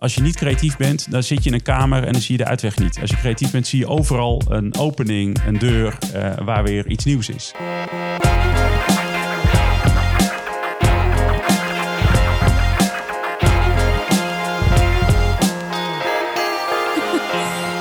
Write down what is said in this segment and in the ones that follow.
Als je niet creatief bent, dan zit je in een kamer en dan zie je de uitweg niet. Als je creatief bent, zie je overal een opening, een deur uh, waar weer iets nieuws is.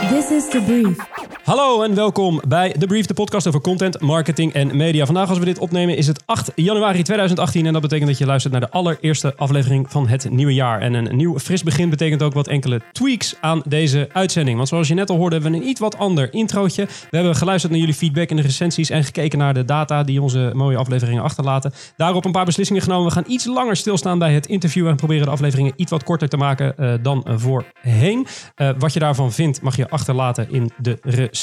This is the brief. Hallo en welkom bij The Brief, de podcast over content, marketing en media. Vandaag als we dit opnemen is het 8 januari 2018 en dat betekent dat je luistert naar de allereerste aflevering van het nieuwe jaar. En een nieuw fris begin betekent ook wat enkele tweaks aan deze uitzending. Want zoals je net al hoorde hebben we een iets wat ander introotje. We hebben geluisterd naar jullie feedback in de recensies en gekeken naar de data die onze mooie afleveringen achterlaten. Daarop een paar beslissingen genomen. We gaan iets langer stilstaan bij het interview en proberen de afleveringen iets wat korter te maken uh, dan voorheen. Uh, wat je daarvan vindt mag je achterlaten in de recensies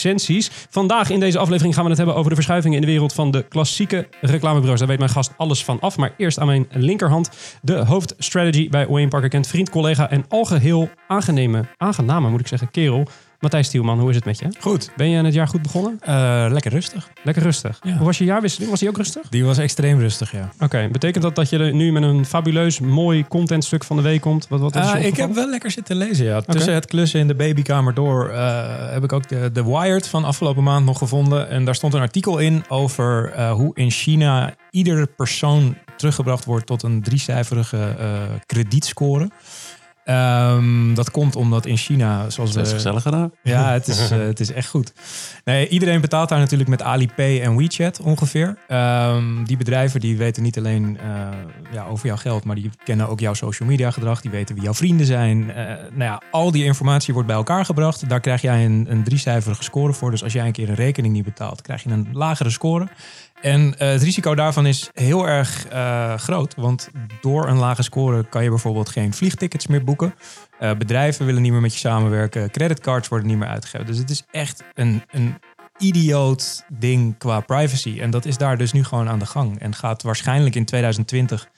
Vandaag in deze aflevering gaan we het hebben over de verschuivingen in de wereld van de klassieke reclamebureaus. Daar weet mijn gast alles van af. Maar eerst aan mijn linkerhand de hoofdstrategy bij Wayne Parker Kent. Vriend, collega en algeheel aangename, aangename moet ik zeggen, kerel. Matthijs Stielman, hoe is het met je? Goed. Ben je het jaar goed begonnen? Uh, lekker rustig. Lekker rustig. Hoe was je jaarwisseling? Was die ook rustig? Die was extreem rustig, ja. Oké, betekent dat dat je er nu met een fabuleus mooi contentstuk van de week komt? Wat, wat is uh, ik heb wel lekker zitten lezen, ja. Tussen het klussen in de babykamer door uh, heb ik ook de, de Wired van afgelopen maand nog gevonden. En daar stond een artikel in over hoe in China iedere persoon teruggebracht wordt tot een driecijferige kredietscore. Um, dat komt omdat in China, zoals we... Het is gezellig gedaan. Ja, het is, uh, het is echt goed. Nee, iedereen betaalt daar natuurlijk met Alipay en WeChat ongeveer. Um, die bedrijven die weten niet alleen uh, ja, over jouw geld, maar die kennen ook jouw social media gedrag. Die weten wie jouw vrienden zijn. Uh, nou ja, al die informatie wordt bij elkaar gebracht. Daar krijg jij een, een driecijferige score voor. Dus als jij een keer een rekening niet betaalt, krijg je een lagere score. En uh, het risico daarvan is heel erg uh, groot. Want door een lage score kan je bijvoorbeeld geen vliegtickets meer boeken. Uh, bedrijven willen niet meer met je samenwerken. Creditcards worden niet meer uitgegeven. Dus het is echt een, een idioot ding qua privacy. En dat is daar dus nu gewoon aan de gang. En gaat waarschijnlijk in 2020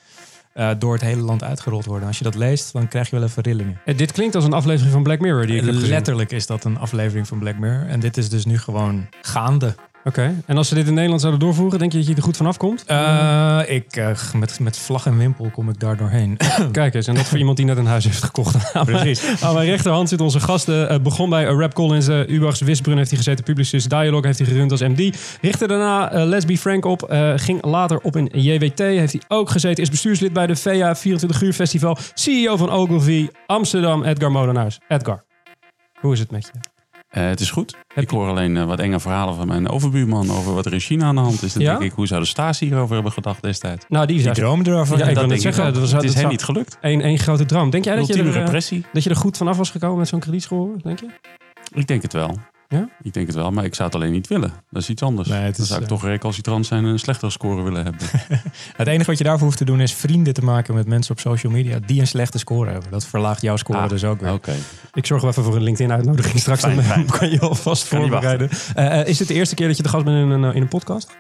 uh, door het hele land uitgerold worden. Als je dat leest, dan krijg je wel even rillingen. Dit klinkt als een aflevering van Black Mirror. Die ik Letterlijk is dat een aflevering van Black Mirror. En dit is dus nu gewoon gaande. Oké, en als ze dit in Nederland zouden doorvoeren, denk je dat je er goed vanaf komt? Uh, ik, uh, met, met vlag en wimpel kom ik daar doorheen. Kijk eens, en dat voor iemand die net een huis heeft gekocht. Precies. Aan mijn rechterhand zit onze gasten. Uh, begon bij Rap Collins, uh, Ubachs Wisbrun heeft hij gezeten. Publicis Dialog heeft hij gerund als MD. Richtte daarna Lesby Frank op. ging later op in JWT, heeft hij ook gezeten. Is bestuurslid bij de VA 24 Uur Festival. CEO van Ogilvy Amsterdam, Edgar Molenaars. Edgar, hoe is het met je? Uh, het is goed. Heb ik hoor alleen uh, wat enge verhalen van mijn overbuurman over wat er in China aan de hand is. Dan ja? denk ik, hoe zou de Stasi hierover hebben gedacht destijds? Nou, die, die droomde erover. Ja, ja ik wil net zeggen, dat was, het is hem niet gelukt. Een, een grote droom. Denk jij dat je, er, repressie. dat je er goed vanaf was gekomen met zo'n kredietscore, denk je? Ik denk het wel. Ja? Ik denk het wel, maar ik zou het alleen niet willen. Dat is iets anders. Nee, Dan zou ik uh... toch recalcitrant zijn en een slechtere score willen hebben. het enige wat je daarvoor hoeft te doen is vrienden te maken met mensen op social media die een slechte score hebben. Dat verlaagt jouw score ah, dus ook weer. Okay. Ik zorg wel even voor een LinkedIn-uitnodiging straks. Fijn, dan fijn. kan je alvast voorbereiden. Uh, is dit de eerste keer dat je de gast bent in een, in een podcast?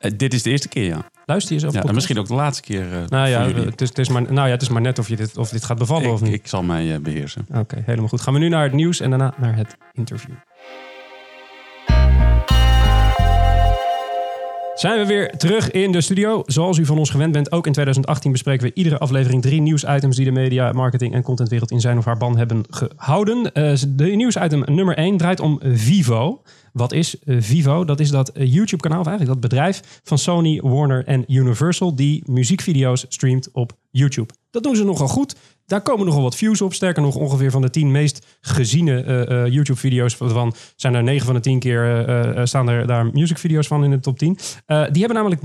Uh, dit is de eerste keer, ja. Luister je zelf ja, misschien ook de laatste keer. Uh, nou, ja, het is, het is maar, nou ja, het is maar net of, je dit, of dit gaat bevallen ik, of niet. Ik zal mij beheersen. Oké, okay, helemaal goed. Gaan we nu naar het nieuws en daarna naar het interview. Zijn we weer terug in de studio. Zoals u van ons gewend bent, ook in 2018 bespreken we iedere aflevering drie nieuwsitems die de media, marketing en contentwereld in zijn of haar ban hebben gehouden. Uh, de nieuwsitem nummer 1 draait om Vivo. Wat is Vivo? Dat is dat YouTube-kanaal, of eigenlijk dat bedrijf van Sony, Warner en Universal, die muziekvideo's streamt op YouTube. Dat doen ze nogal goed. Daar komen nogal wat views op. Sterker nog, ongeveer van de 10 meest geziene uh, uh, YouTube-video's van zijn er 9 van de 10 keer uh, staan er daar music-video's van in de top 10. die hebben namelijk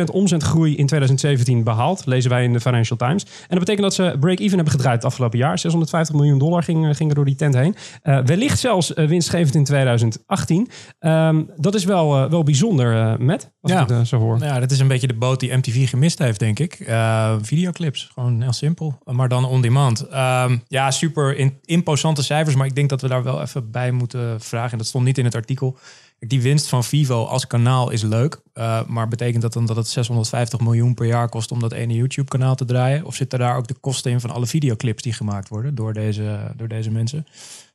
30% omzetgroei in 2017 behaald, lezen wij in de Financial Times. En dat betekent dat ze break-even hebben gedraaid het afgelopen jaar. 650 miljoen dollar ging, ging er door die tent heen. wellicht zelfs winstgevend in 2018. Um, dat is wel, wel bijzonder, Matt, als ja. ik het zo hoor. Ja, dat is een beetje de boot die MTV gemist heeft, denk ik. Gewoon heel simpel. Maar dan on demand. Um, ja, super imposante cijfers, maar ik denk dat we daar wel even bij moeten vragen. En dat stond niet in het artikel. Die winst van Vivo als kanaal is leuk, uh, maar betekent dat dan dat het 650 miljoen per jaar kost om dat ene YouTube-kanaal te draaien? Of zitten daar ook de kosten in van alle videoclips die gemaakt worden door deze, door deze mensen?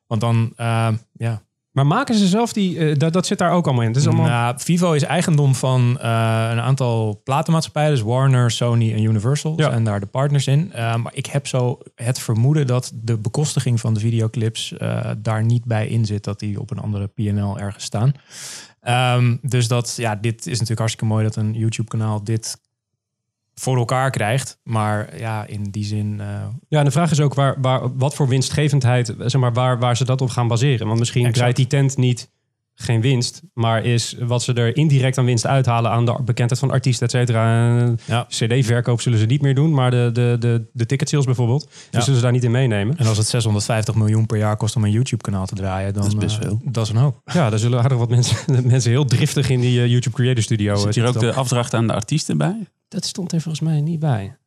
Want dan, uh, ja, Maar maken ze zelf die... eh, dat, dat zit daar ook allemaal in. Het is allemaal... Nou, Vivo is eigendom van eh, een aantal platenmaatschappijen. Dus Warner, Sony en Universal Ja. zijn daar de partners in. Eh, maar ik heb zo het vermoeden dat de bekostiging van de videoclips daar niet bij in zit. Dat die op een andere PNL ergens staan. Ehm, dus dat, ja, dit is natuurlijk hartstikke mooi dat een YouTube-kanaal dit voor elkaar krijgt. Maar ja, in die zin... eh, Ja, en de vraag is ook waar, waar, wat voor winstgevendheid, zeg maar, waar, waar ze dat op gaan baseren. Want misschien Exact. draait die tent niet geen winst, maar is wat ze er indirect aan winst uithalen aan de bekendheid van artiesten, et cetera. Ja. CD-verkoop zullen ze niet meer doen, maar de, de, de, de ticketsales bijvoorbeeld, die Ja. zullen ze daar niet in meenemen. En als het 650 miljoen per jaar kost om een YouTube-kanaal te draaien, dan Dat is best eh, veel. dat is een hoop. Ja, daar zullen aardig wat mensen, mensen heel driftig in die eh, YouTube Creator Studio. Zit hier ook de afdracht aan de artiesten bij? Dat stond er volgens mij niet bij.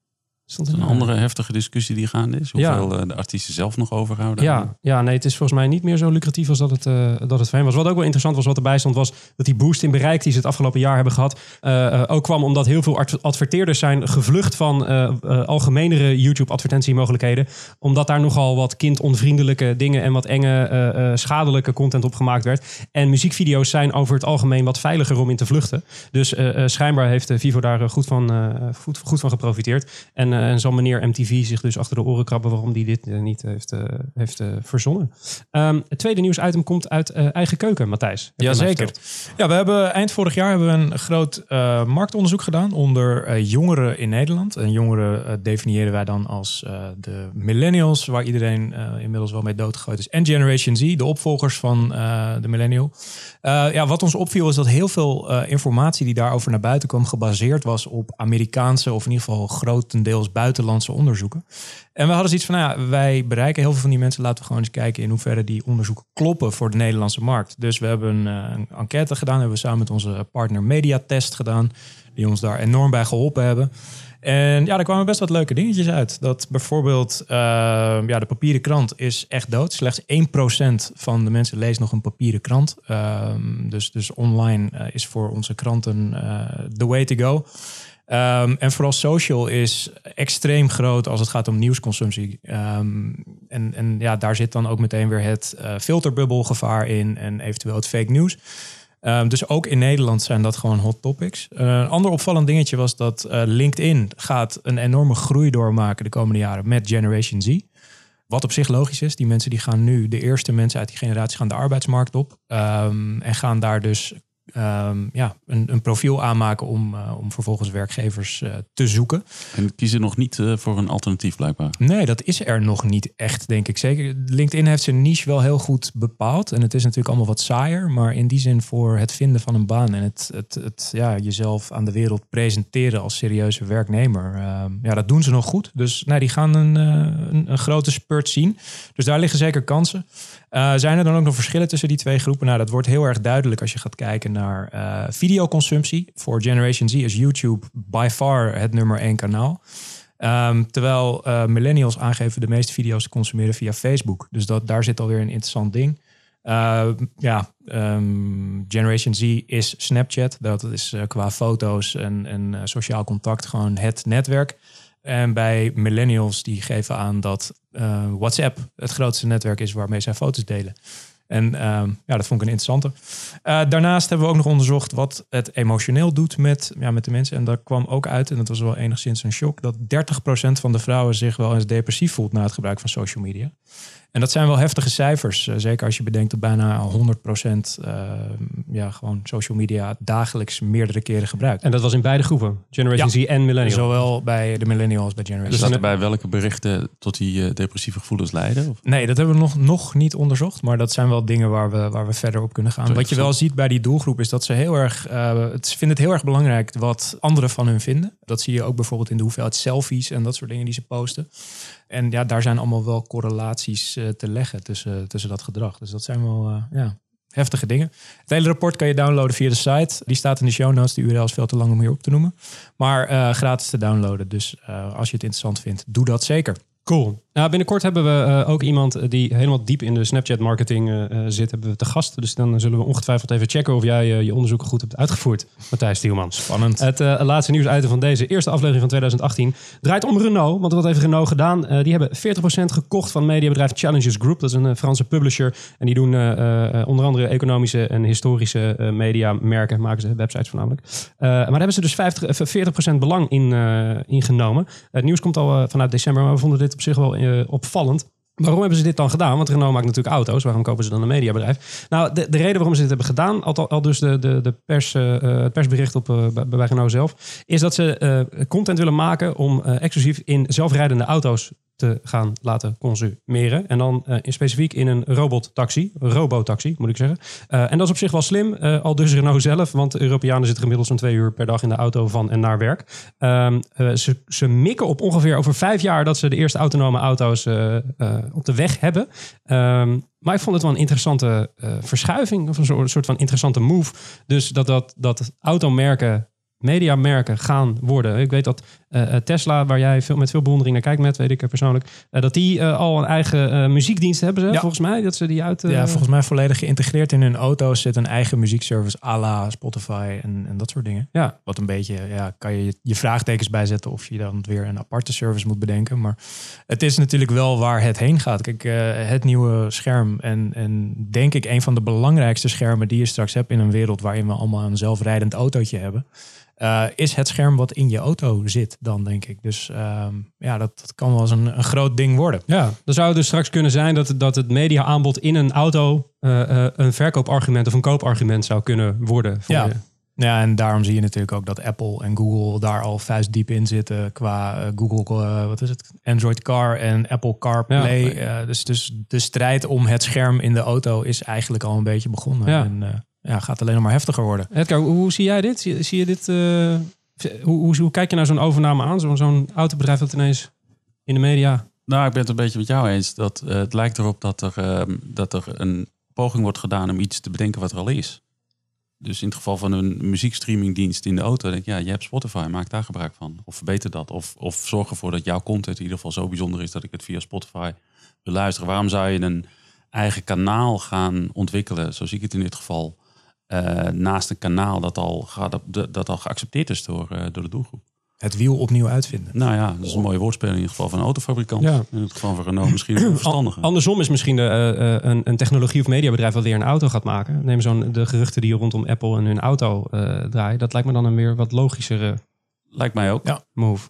Stond er Een niet andere heftige discussie die gaande is. Hoeveel eh, de artiesten zelf nog overhouden. Ja, ja, nee, het is volgens mij niet meer zo lucratief als dat het, eh, dat het voor was. Wat ook wel interessant was, wat erbij stond, was dat die boost in bereik die ze het afgelopen jaar hebben gehad, eh, eh, ook kwam omdat heel veel ad- adverteerders zijn gevlucht van eh, eh, algemenere YouTube-advertentiemogelijkheden. Omdat daar nogal wat kindonvriendelijke dingen en wat enge, eh, eh, schadelijke content op gemaakt werd. En muziekvideo's zijn over het algemeen wat veiliger om in te vluchten. Dus eh, eh, schijnbaar heeft eh, Vivo daar eh, goed van, eh, goed, goed van geprofiteerd. En, eh, en zal meneer MTV zich dus achter de oren krabben waarom die dit eh, niet heeft, eh, heeft eh, verzonnen. Ehm, het tweede nieuwsitem komt uit eh, eigen keuken, Matthijs. Jazeker. Ja, we hebben eind vorig jaar hebben we een groot eh, marktonderzoek gedaan onder eh, jongeren in Nederland. En jongeren eh, definiëren wij dan als eh, de millennials, waar iedereen eh, inmiddels wel mee doodgegooid is. En Generation Z, de opvolgers van eh, de millennial. Eh, ja, wat ons opviel is dat heel veel eh, informatie die daarover naar buiten kwam gebaseerd was op Amerikaanse of in ieder geval grotendeels buitenlandse onderzoeken. En we hadden zoiets van, nou ja, wij bereiken heel veel van die mensen. Laten we gewoon eens kijken in hoeverre die onderzoeken kloppen voor de Nederlandse markt. Dus we hebben een, eh, enquête gedaan. Hebben we samen met onze partner Mediatest gedaan. Die ons daar enorm bij geholpen hebben. En ja, daar kwamen best wat leuke dingetjes uit. Dat bijvoorbeeld, eh, ja, de papieren krant is echt dood. Slechts 1% van de mensen leest nog een papieren krant. Ehm, dus, dus online eh, is voor onze kranten the way to go. Ehm, en vooral social is extreem groot als het gaat om nieuwsconsumptie. Ehm, en, en ja, daar zit dan ook meteen weer het eh, filterbubbelgevaar in en eventueel het fake nieuws. Ehm, dus ook in Nederland zijn dat gewoon hot topics. Eh, een ander opvallend dingetje was dat eh, LinkedIn gaat een enorme groei doormaken de komende jaren met Generation Z. Wat op zich logisch is. Die mensen die gaan nu, de eerste mensen uit die generatie, gaan de arbeidsmarkt op. En gaan daar dus ehm, ja, een, een profiel aanmaken om, eh, om vervolgens werkgevers eh, te zoeken. En kiezen nog niet eh, voor een alternatief blijkbaar. Nee, dat is er nog niet echt, denk ik. Zeker, LinkedIn heeft zijn niche wel heel goed bepaald. En het is natuurlijk allemaal wat saaier. Maar in die zin voor het vinden van een baan en het, het, het ja, jezelf aan de wereld presenteren als serieuze werknemer. eh, ja, dat doen ze nog goed. Dus nee, die gaan een, een, een grote spurt zien. Dus daar liggen zeker kansen. Eh, zijn er dan ook nog verschillen tussen die twee groepen? Nou, dat wordt heel erg duidelijk als je gaat kijken naar eh, videoconsumptie. Voor Generation Z is YouTube by far het nummer één kanaal. Ehm, terwijl eh, millennials aangeven de meeste video's te consumeren via Facebook. Dus dat, daar zit alweer een interessant ding. Eh, ja, ehm, Generation Z is Snapchat. Dat is qua foto's en, en sociaal contact gewoon het netwerk. En bij millennials die geven aan dat eh, WhatsApp het grootste netwerk is waarmee zij foto's delen. En ehm, ja, dat vond ik een interessante. Eh, daarnaast hebben we ook nog onderzocht wat het emotioneel doet met, ja, met de mensen. En daar kwam ook uit, en dat was wel enigszins een shock, dat 30% van de vrouwen zich wel eens depressief voelt na het gebruik van social media. En dat zijn wel heftige cijfers. eh, zeker als je bedenkt dat bijna 100% eh, ja, gewoon social media dagelijks meerdere keren gebruikt. En dat was in beide groepen, Generation Z en Millennial. Zowel bij de millennials als bij Generation Dus Z. staat erbij welke berichten tot die eh, depressieve gevoelens leiden? Of? Nee, dat hebben we nog, nog niet onderzocht. Maar dat zijn wel dingen waar we, waar we verder op kunnen gaan. Wat je wel ziet bij die doelgroep is dat ze heel erg... eh, het, ze vinden het heel erg belangrijk wat anderen van hun vinden. Dat zie je ook bijvoorbeeld in de hoeveelheid selfies en dat soort dingen die ze posten. En ja, daar zijn allemaal wel correlaties eh, te leggen tussen, tussen dat gedrag. Dus dat zijn wel eh, ja, heftige dingen. Het hele rapport kan je downloaden via de site. Die staat in de show notes. De URL is veel te lang om hier op te noemen. Maar eh, gratis te downloaden. Dus als je het interessant vindt, doe dat zeker. Cool. Nou, binnenkort hebben we uh, ook iemand die helemaal diep in de Snapchat marketing uh, zit, hebben we te gast. Dus dan zullen we ongetwijfeld even checken of jij je onderzoek goed hebt uitgevoerd. Matthijs Stielman. Spannend. Het laatste nieuwsuitem van deze eerste aflevering van 2018 draait om Renault. Want wat heeft Renault gedaan? die hebben 40% gekocht van mediabedrijf Challenges Group. Dat is een Franse publisher. En die doen onder andere economische en historische media merken. Maken ze websites voornamelijk. maar daar hebben ze dus 50, 40% belang in, ingenomen. Het nieuws komt al vanuit december, maar we vonden dit op zich wel uh, opvallend. Waarom hebben ze dit dan gedaan? Want Renault maakt natuurlijk auto's. Waarom kopen ze dan een mediabedrijf? Nou, de, de reden waarom ze dit hebben gedaan, al, al dus de, de, de pers, uh, het persbericht op, uh, bij, Renault zelf, is dat ze content willen maken om exclusief in zelfrijdende auto's te gaan laten consumeren. En dan uh, in specifiek in een robottaxi, robotaxi moet ik zeggen. Uh, en dat is op zich wel slim, uh, al dus Renault zelf, want Europeanen zitten gemiddeld zo'n twee uur per dag in de auto van en naar werk. Um, ze, ze mikken op ongeveer over vijf jaar dat ze de eerste autonome auto's op de weg hebben. Um, maar ik vond het wel een interessante verschuiving, of een soort van interessante move. Dus dat, dat, dat automerken mediamerken gaan worden. Ik weet dat uh, Tesla, waar jij veel, met veel bewondering naar kijkt, met weet ik persoonlijk, uh, dat die uh, al een eigen muziekdienst hebben ze, ja. volgens mij. Dat ze die uit. Ja, volgens mij volledig geïntegreerd in hun auto's zit een eigen muziekservice à la Spotify en, en dat soort dingen. Ja. Wat een beetje, ja, kan je je vraagtekens bijzetten of je dan weer een aparte service moet bedenken. Maar het is natuurlijk wel waar het heen gaat. Kijk, het nieuwe scherm en, en denk ik een van de belangrijkste schermen die je straks hebt in een wereld waarin we allemaal een zelfrijdend autootje hebben. Uh, is het scherm wat in je auto zit dan, denk ik. Dus uh, ja, dat, dat, kan wel eens een, een, groot ding worden. Ja, dan zou het dus straks kunnen zijn dat, dat het media-aanbod in een auto uh, een verkoopargument of een koopargument zou kunnen worden. Voor ja. Je. Ja, en daarom zie je natuurlijk ook dat Apple en Google daar al vuistdiep in zitten qua Google, wat is het, Android Car en Apple CarPlay. Ja. dus, dus de strijd om het scherm in de auto is eigenlijk al een beetje begonnen. Ja. En, ja, gaat alleen nog maar heftiger worden. Edgar, hoe, hoe zie jij dit? Zie, je dit uh, hoe, hoe, hoe, kijk je naar zo'n overname aan? Zo'n zo'n autobedrijf dat ineens in de media... Nou, ik ben het een beetje met jou eens. Dat, uh, het lijkt erop dat er, uh, dat er een poging wordt gedaan om iets te bedenken wat er al is. Dus in het geval van een muziekstreamingdienst in de auto, denk ik, ja, je hebt Spotify, maak daar gebruik van. Of verbeter dat. Of, of zorg ervoor dat jouw content in ieder geval zo bijzonder is dat ik het via Spotify wil luisteren. Waarom zou je een eigen kanaal gaan ontwikkelen, zo zie ik het in dit geval, naast een kanaal dat al, dat, dat al geaccepteerd is door, uh, door de doelgroep. Het wiel opnieuw uitvinden. Nou ja, dat is een mooie woordspeling in het geval van een autofabrikant. Ja. In het geval van Renault misschien een verstandige. Andersom is misschien de, uh, een, een, technologie- of mediabedrijf dat weer een auto gaat maken. Neem zo'n de geruchten die rondom Apple en hun auto draaien. Dat lijkt me dan een meer wat logischere Lijkt mij ook. Ja. Move.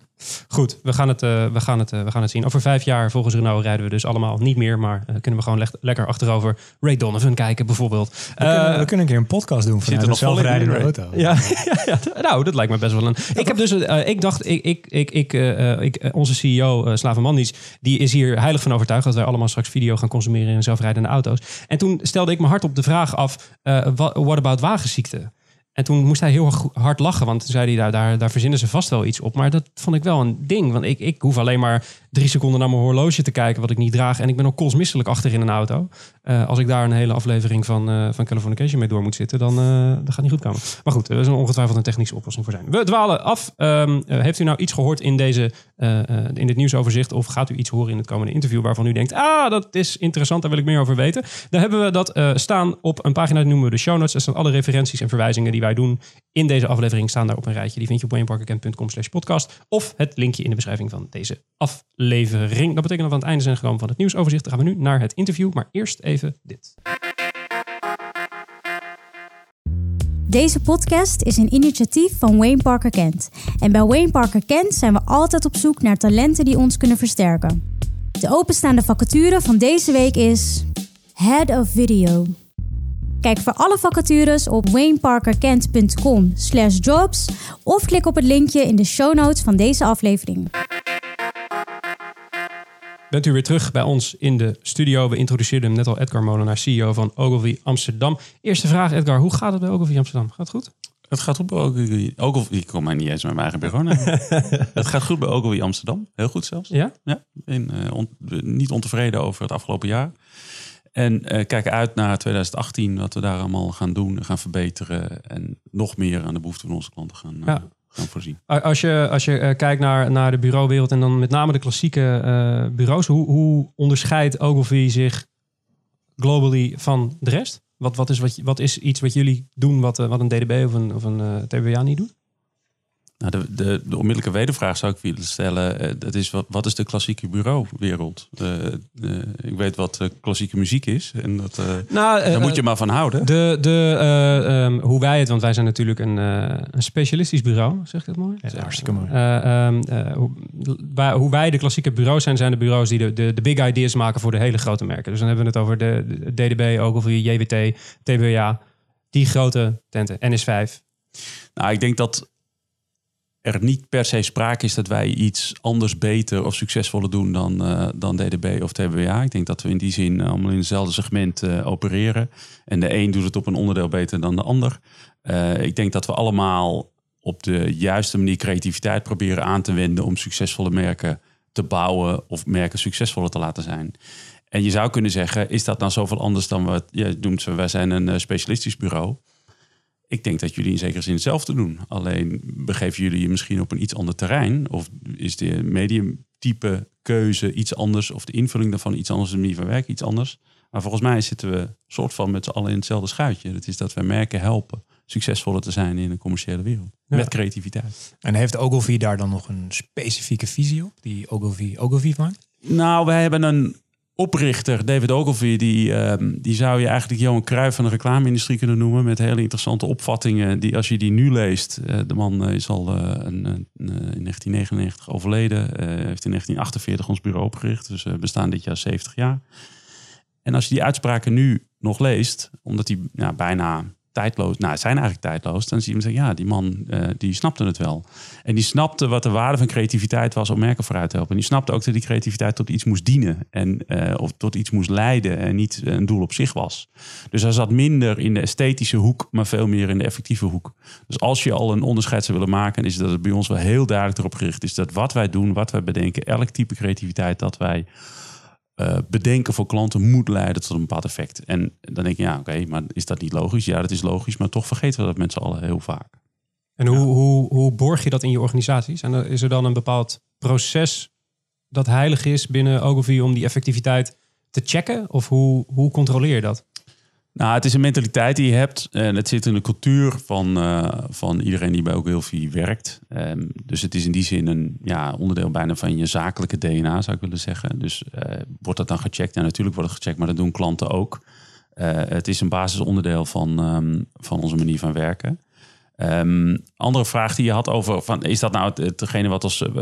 Goed, we gaan, het, uh, we, gaan het, uh, we gaan het zien. Over vijf jaar volgens Renault rijden we dus allemaal niet meer. Maar uh, kunnen we gewoon le lekker achterover Ray Donovan kijken bijvoorbeeld. We, kunnen, we kunnen een keer een podcast doen vanuit een zelfrijdende auto. Ja, ja, nou dat lijkt me best wel een... Ik heb dus, ik dacht, ik, ik, ik, ik, ik onze CEO Slaven Mandis, die is hier heilig van overtuigd dat wij allemaal straks video gaan consumeren in zelfrijdende auto's. En toen stelde ik me hard op de vraag af, what about wagenziekte? En toen moest hij heel hard lachen, want toen zei hij, daar, daar, daar verzinnen ze vast wel iets op. Maar dat vond ik wel een ding, want ik, ik hoef alleen maar drie seconden naar mijn horloge te kijken wat ik niet draag. En ik ben ook kotsmisselijk achter in een auto. Uh, als ik daar een hele aflevering van, uh, van Californication mee door moet zitten, dan uh, dat gaat niet goed komen. Maar goed, er is een ongetwijfeld een technische oplossing voor zijn. We dwalen af. Um, heeft u nou iets gehoord in, deze, in dit nieuwsoverzicht? Of gaat u iets horen in het komende interview waarvan u denkt, ah, dat is interessant, daar wil ik meer over weten. Dan hebben we dat staan op een pagina, die noemen we de show notes. Dat zijn alle referenties en verwijzingen die wij doen in deze aflevering staan daar op een rijtje. Die vind je op wayneparkerkent.com slash podcast. Of het linkje in de beschrijving van deze aflevering. Dat betekent dat we aan het einde zijn gekomen van het nieuwsoverzicht. Dan gaan we nu naar het interview. Maar eerst even dit. Deze podcast is een initiatief van Wayne Parker Kent. En bij Wayne Parker Kent zijn we altijd op zoek naar talenten die ons kunnen versterken. De openstaande vacature van deze week is Head of Video. Kijk voor alle vacatures op wayneparkerkent.com jobs of klik op het linkje in de show notes van deze aflevering. Bent u weer terug bij ons in de studio. We introduceerden hem net al Edgar Molenaar, CEO van Ogilvy Amsterdam. Eerste vraag Edgar, hoe gaat het bij Ogilvy Amsterdam? Gaat het goed? Het gaat goed bij Ogilvy. Ogilvy ik kom maar niet eens met mijn eigen bureau. het gaat goed bij Ogilvy Amsterdam. Heel goed zelfs. Ja? Ja. En, uh, on, niet ontevreden over het afgelopen jaar. En uh, kijken uit naar 2018, wat we daar allemaal gaan doen, gaan verbeteren. En nog meer aan de behoeften van onze klanten gaan, uh, ja. Voorzien. Als je, als je eh, kijkt naar, naar de bureauwereld en dan met name de klassieke eh, bureaus, hoe, hoe onderscheidt Ogilvy zich globally van de rest? Wat, wat, is, wat, wat is iets wat jullie doen wat, eh, wat een DDB of een, of een TBA niet doet? Nou, de, de, de onmiddellijke wedervraag zou ik willen stellen. eh, dat is wat, wat is de klassieke bureauwereld? Eh, ik weet wat eh, klassieke muziek is. En dat, eh, Nou, daar moet je maar van houden. De, de, eh, ehm, hoe wij het, want wij zijn natuurlijk een, eh, een specialistisch bureau, zeg ik dat mooi? Ja, hartstikke mooi. Eh, ehm, eh, hoe, wij, hoe wij de klassieke bureaus zijn, zijn de bureaus die de, de, de big ideas maken voor de hele grote merken. Dus dan hebben we het over de, de DDB, Ogilvy, JWT, TBA, die grote tenten, NS5. Nou, ik denk dat er niet per se sprake is dat wij iets anders, beter of succesvoller doen dan, eh, dan DDB of TBA. Ik denk dat we in die zin allemaal in hetzelfde segment eh, opereren. En de een doet het op een onderdeel beter dan de ander. Eh, ik denk dat we allemaal op de juiste manier creativiteit proberen aan te wenden om succesvolle merken te bouwen of merken succesvoller te laten zijn. En je zou kunnen zeggen, is dat nou zoveel anders dan wat je noemt? Wij zijn een eh, specialistisch bureau. Ik denk dat jullie in zekere zin hetzelfde doen. Alleen begeven jullie je misschien op een iets ander terrein. Of is de mediumtype keuze iets anders. Of de invulling daarvan iets anders. De manier van werken iets anders. Maar volgens mij zitten we soort van met z'n allen in hetzelfde schuitje. Dat is dat wij merken helpen succesvoller te zijn in een commerciële wereld. Ja. Met creativiteit. En heeft Ogilvy daar dan nog een specifieke visie op? Die Ogilvy Ogilvy maakt? Nou, wij hebben een oprichter, David Ogilvy, die, ehm, die zou je eigenlijk Johan Cruijff van de reclame-industrie kunnen noemen. Met hele interessante opvattingen. Die, als je die nu leest, eh, de man eh, is al eh, een, in 1999 overleden. heeft in 1948 ons bureau opgericht. Dus we bestaan dit jaar 70 jaar. En als je die uitspraken nu nog leest, omdat ja, bijna tijdloos, nou, zijn eigenlijk tijdloos, dan zie je hem zeggen, ja, die man eh, die snapte het wel. En die snapte wat de waarde van creativiteit was om merken vooruit te helpen. En die snapte ook dat die creativiteit tot iets moest dienen en eh, of tot iets moest leiden en niet een doel op zich was. Dus hij zat minder in de esthetische hoek, maar veel meer in de effectieve hoek. Dus als je al een onderscheid zou willen maken, is dat het bij ons wel heel duidelijk erop gericht is dat wat wij doen, wat wij bedenken, elk type creativiteit dat wij eh, bedenken voor klanten moet leiden tot een bepaald effect. En dan denk je, ja, oké, maar is dat niet logisch? Ja, dat is logisch, maar toch vergeten we dat met z'n allen heel vaak. En hoe, hoe, hoe borg je dat in je organisatie? Zijn er, is er dan een bepaald proces dat heilig is binnen Ogilvy om die effectiviteit te checken? Of hoe, hoe controleer je dat? Nou, het is een mentaliteit die je hebt. En het zit in de cultuur van, eh, van iedereen die bij Ogilvy werkt. Ehm, dus het is in die zin een ja, onderdeel bijna van je zakelijke DNA, zou ik willen zeggen. Dus eh, wordt dat dan gecheckt? Ja, natuurlijk wordt het gecheckt, maar dat doen klanten ook. Eh, het is een basisonderdeel van, ehm, van onze manier van werken. Ehm, andere vraag die je had over, van, is dat nou het- hetgene wat als... eh,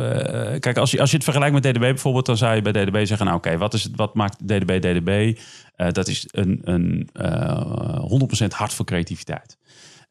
kijk, als je, als je het vergelijkt met DDB bijvoorbeeld, dan zou je bij DDB zeggen, nou oké, wat is het, wat maakt DDB DDB? Eh, dat is een, een eh 100% hart voor creativiteit.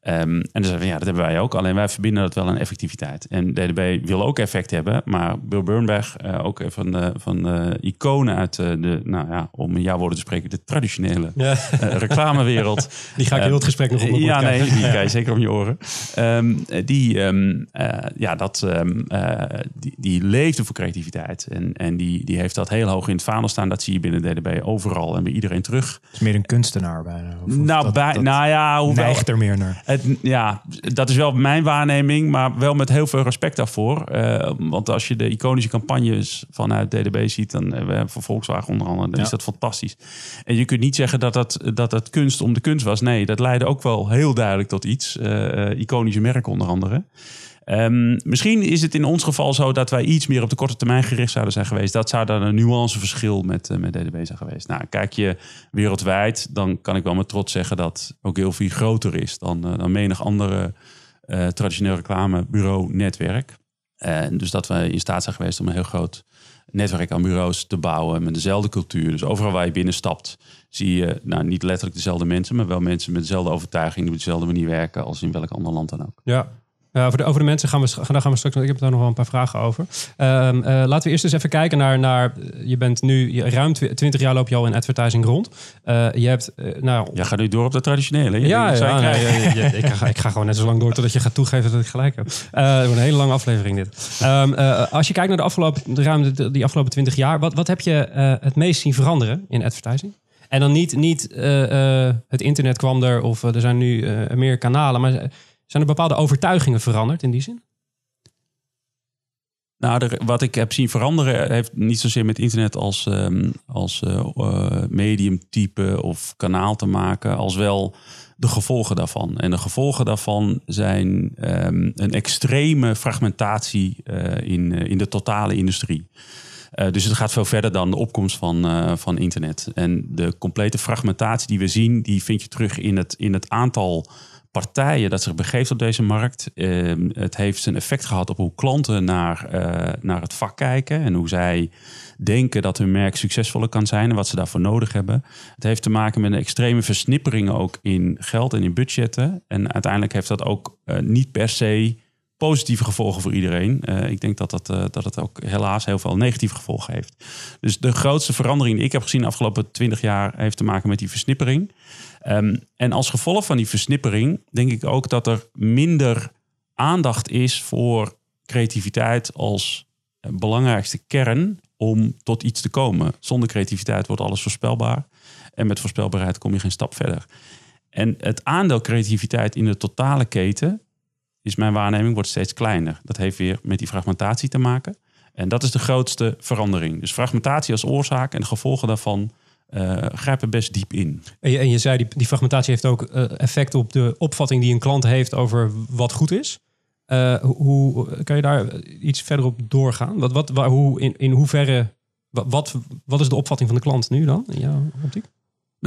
Ehm, en dan zeggen we, ja, dat hebben wij ook. Alleen wij verbinden dat wel aan effectiviteit. En DDB wil ook effect hebben. Maar Bill Burnberg, eh, ook van de, van de iconen uit eh, de, nou ja, om in jouw woorden te spreken, de traditionele Ja, eh, reclamewereld. die ga ik heel het gesprek nog op Ja, nee, krijgen. die krijg je zeker om je oren. Ehm, die, ehm, eh, ja, dat, ehm, eh, die, die leefde voor creativiteit. En, en die, die heeft dat heel hoog in het vaandel staan. Dat zie je binnen DDB overal en bij iedereen terug. Het is meer een kunstenaar bijna. Of- of nou, dat- bij, dat nou ja, hoewel, neigt er meer naar. Het, ja, dat is wel mijn waarneming, maar wel met heel veel respect daarvoor. Eh, want als je de iconische campagnes vanuit DDB ziet, dan hebben we voor Volkswagen onder andere, dan Ja. is dat fantastisch. En je kunt niet zeggen dat dat, dat het kunst om de kunst was. Nee, dat leidde ook wel heel duidelijk tot iets. Eh, iconische merken onder andere. Ehm, misschien is het in ons geval zo dat wij iets meer op de korte termijn gericht zouden zijn geweest. Dat zou dan een nuanceverschil met, eh, met DDB zijn geweest. Nou, kijk je wereldwijd, dan kan ik wel met trots zeggen dat Ogilvy groter is dan, eh, dan menig andere eh traditioneel reclamebureau-netwerk. Dus dat we in staat zijn geweest om een heel groot netwerk aan bureaus te bouwen met dezelfde cultuur. Dus overal waar je binnenstapt, zie je nou, niet letterlijk dezelfde mensen, maar wel mensen met dezelfde overtuiging, die op dezelfde manier werken als in welk ander land dan ook. Ja. Ja, over, de, over de mensen gaan we, daar gaan we straks. Ik heb daar nog wel een paar vragen over. Ehm, eh, laten we eerst eens even kijken naar. naar je bent nu je, ruim tw- 20 jaar loop je al in advertising rond. Eh, je hebt. eh, nou, Ja, ga nu door op de traditionele. Je ja, ja, ja, ja, ik, ga, ik ga gewoon net zo lang door totdat je gaat toegeven dat ik gelijk heb. Eh, een hele lange aflevering dit. Ehm, eh, als je kijkt naar de afgelopen, de ruim de- die afgelopen 20 jaar, wat, wat heb je eh, het meest zien veranderen in advertising? En dan niet, niet eh, eh, het internet kwam er of eh, er zijn nu eh, meer kanalen, maar zijn er bepaalde overtuigingen veranderd in die zin? Nou, wat ik heb zien veranderen heeft niet zozeer met internet als, um, als uh, uh, mediumtype of kanaal te maken, als wel de gevolgen daarvan. En de gevolgen daarvan zijn um, een extreme fragmentatie uh, in, in de totale industrie. Dus het gaat veel verder dan de opkomst van, van internet. En de complete fragmentatie die we zien, die vind je terug in het, in het aantal partijen dat zich begeeft op deze markt. Uh, het heeft zijn effect gehad op hoe klanten naar, naar het vak kijken en hoe zij denken dat hun merk succesvoller kan zijn en wat ze daarvoor nodig hebben. Het heeft te maken met een extreme versnippering ook in geld en in budgetten. En uiteindelijk heeft dat ook niet per se positieve gevolgen voor iedereen. Uh, ik denk dat, dat, uh, dat het ook helaas heel veel negatieve gevolgen heeft. Dus de grootste verandering die ik heb gezien de afgelopen twintig jaar heeft te maken met die versnippering. Um, en als gevolg van die versnippering denk ik ook dat er minder aandacht is voor creativiteit als belangrijkste kern om tot iets te komen. Zonder creativiteit wordt alles voorspelbaar. En met voorspelbaarheid kom je geen stap verder. En het aandeel creativiteit in de totale keten is mijn waarneming wordt steeds kleiner. Dat heeft weer met die fragmentatie te maken. En dat is de grootste verandering. Dus fragmentatie als oorzaak en de gevolgen daarvan uh, grijpen best diep in. En je, en je zei, die, die fragmentatie heeft ook uh, effect op de opvatting die een klant heeft over wat goed is. Uh, hoe kan je daar iets verder op doorgaan? Wat, wat, hoe, in, in hoeverre, wat, wat is de opvatting van de klant nu dan, in jouw optiek?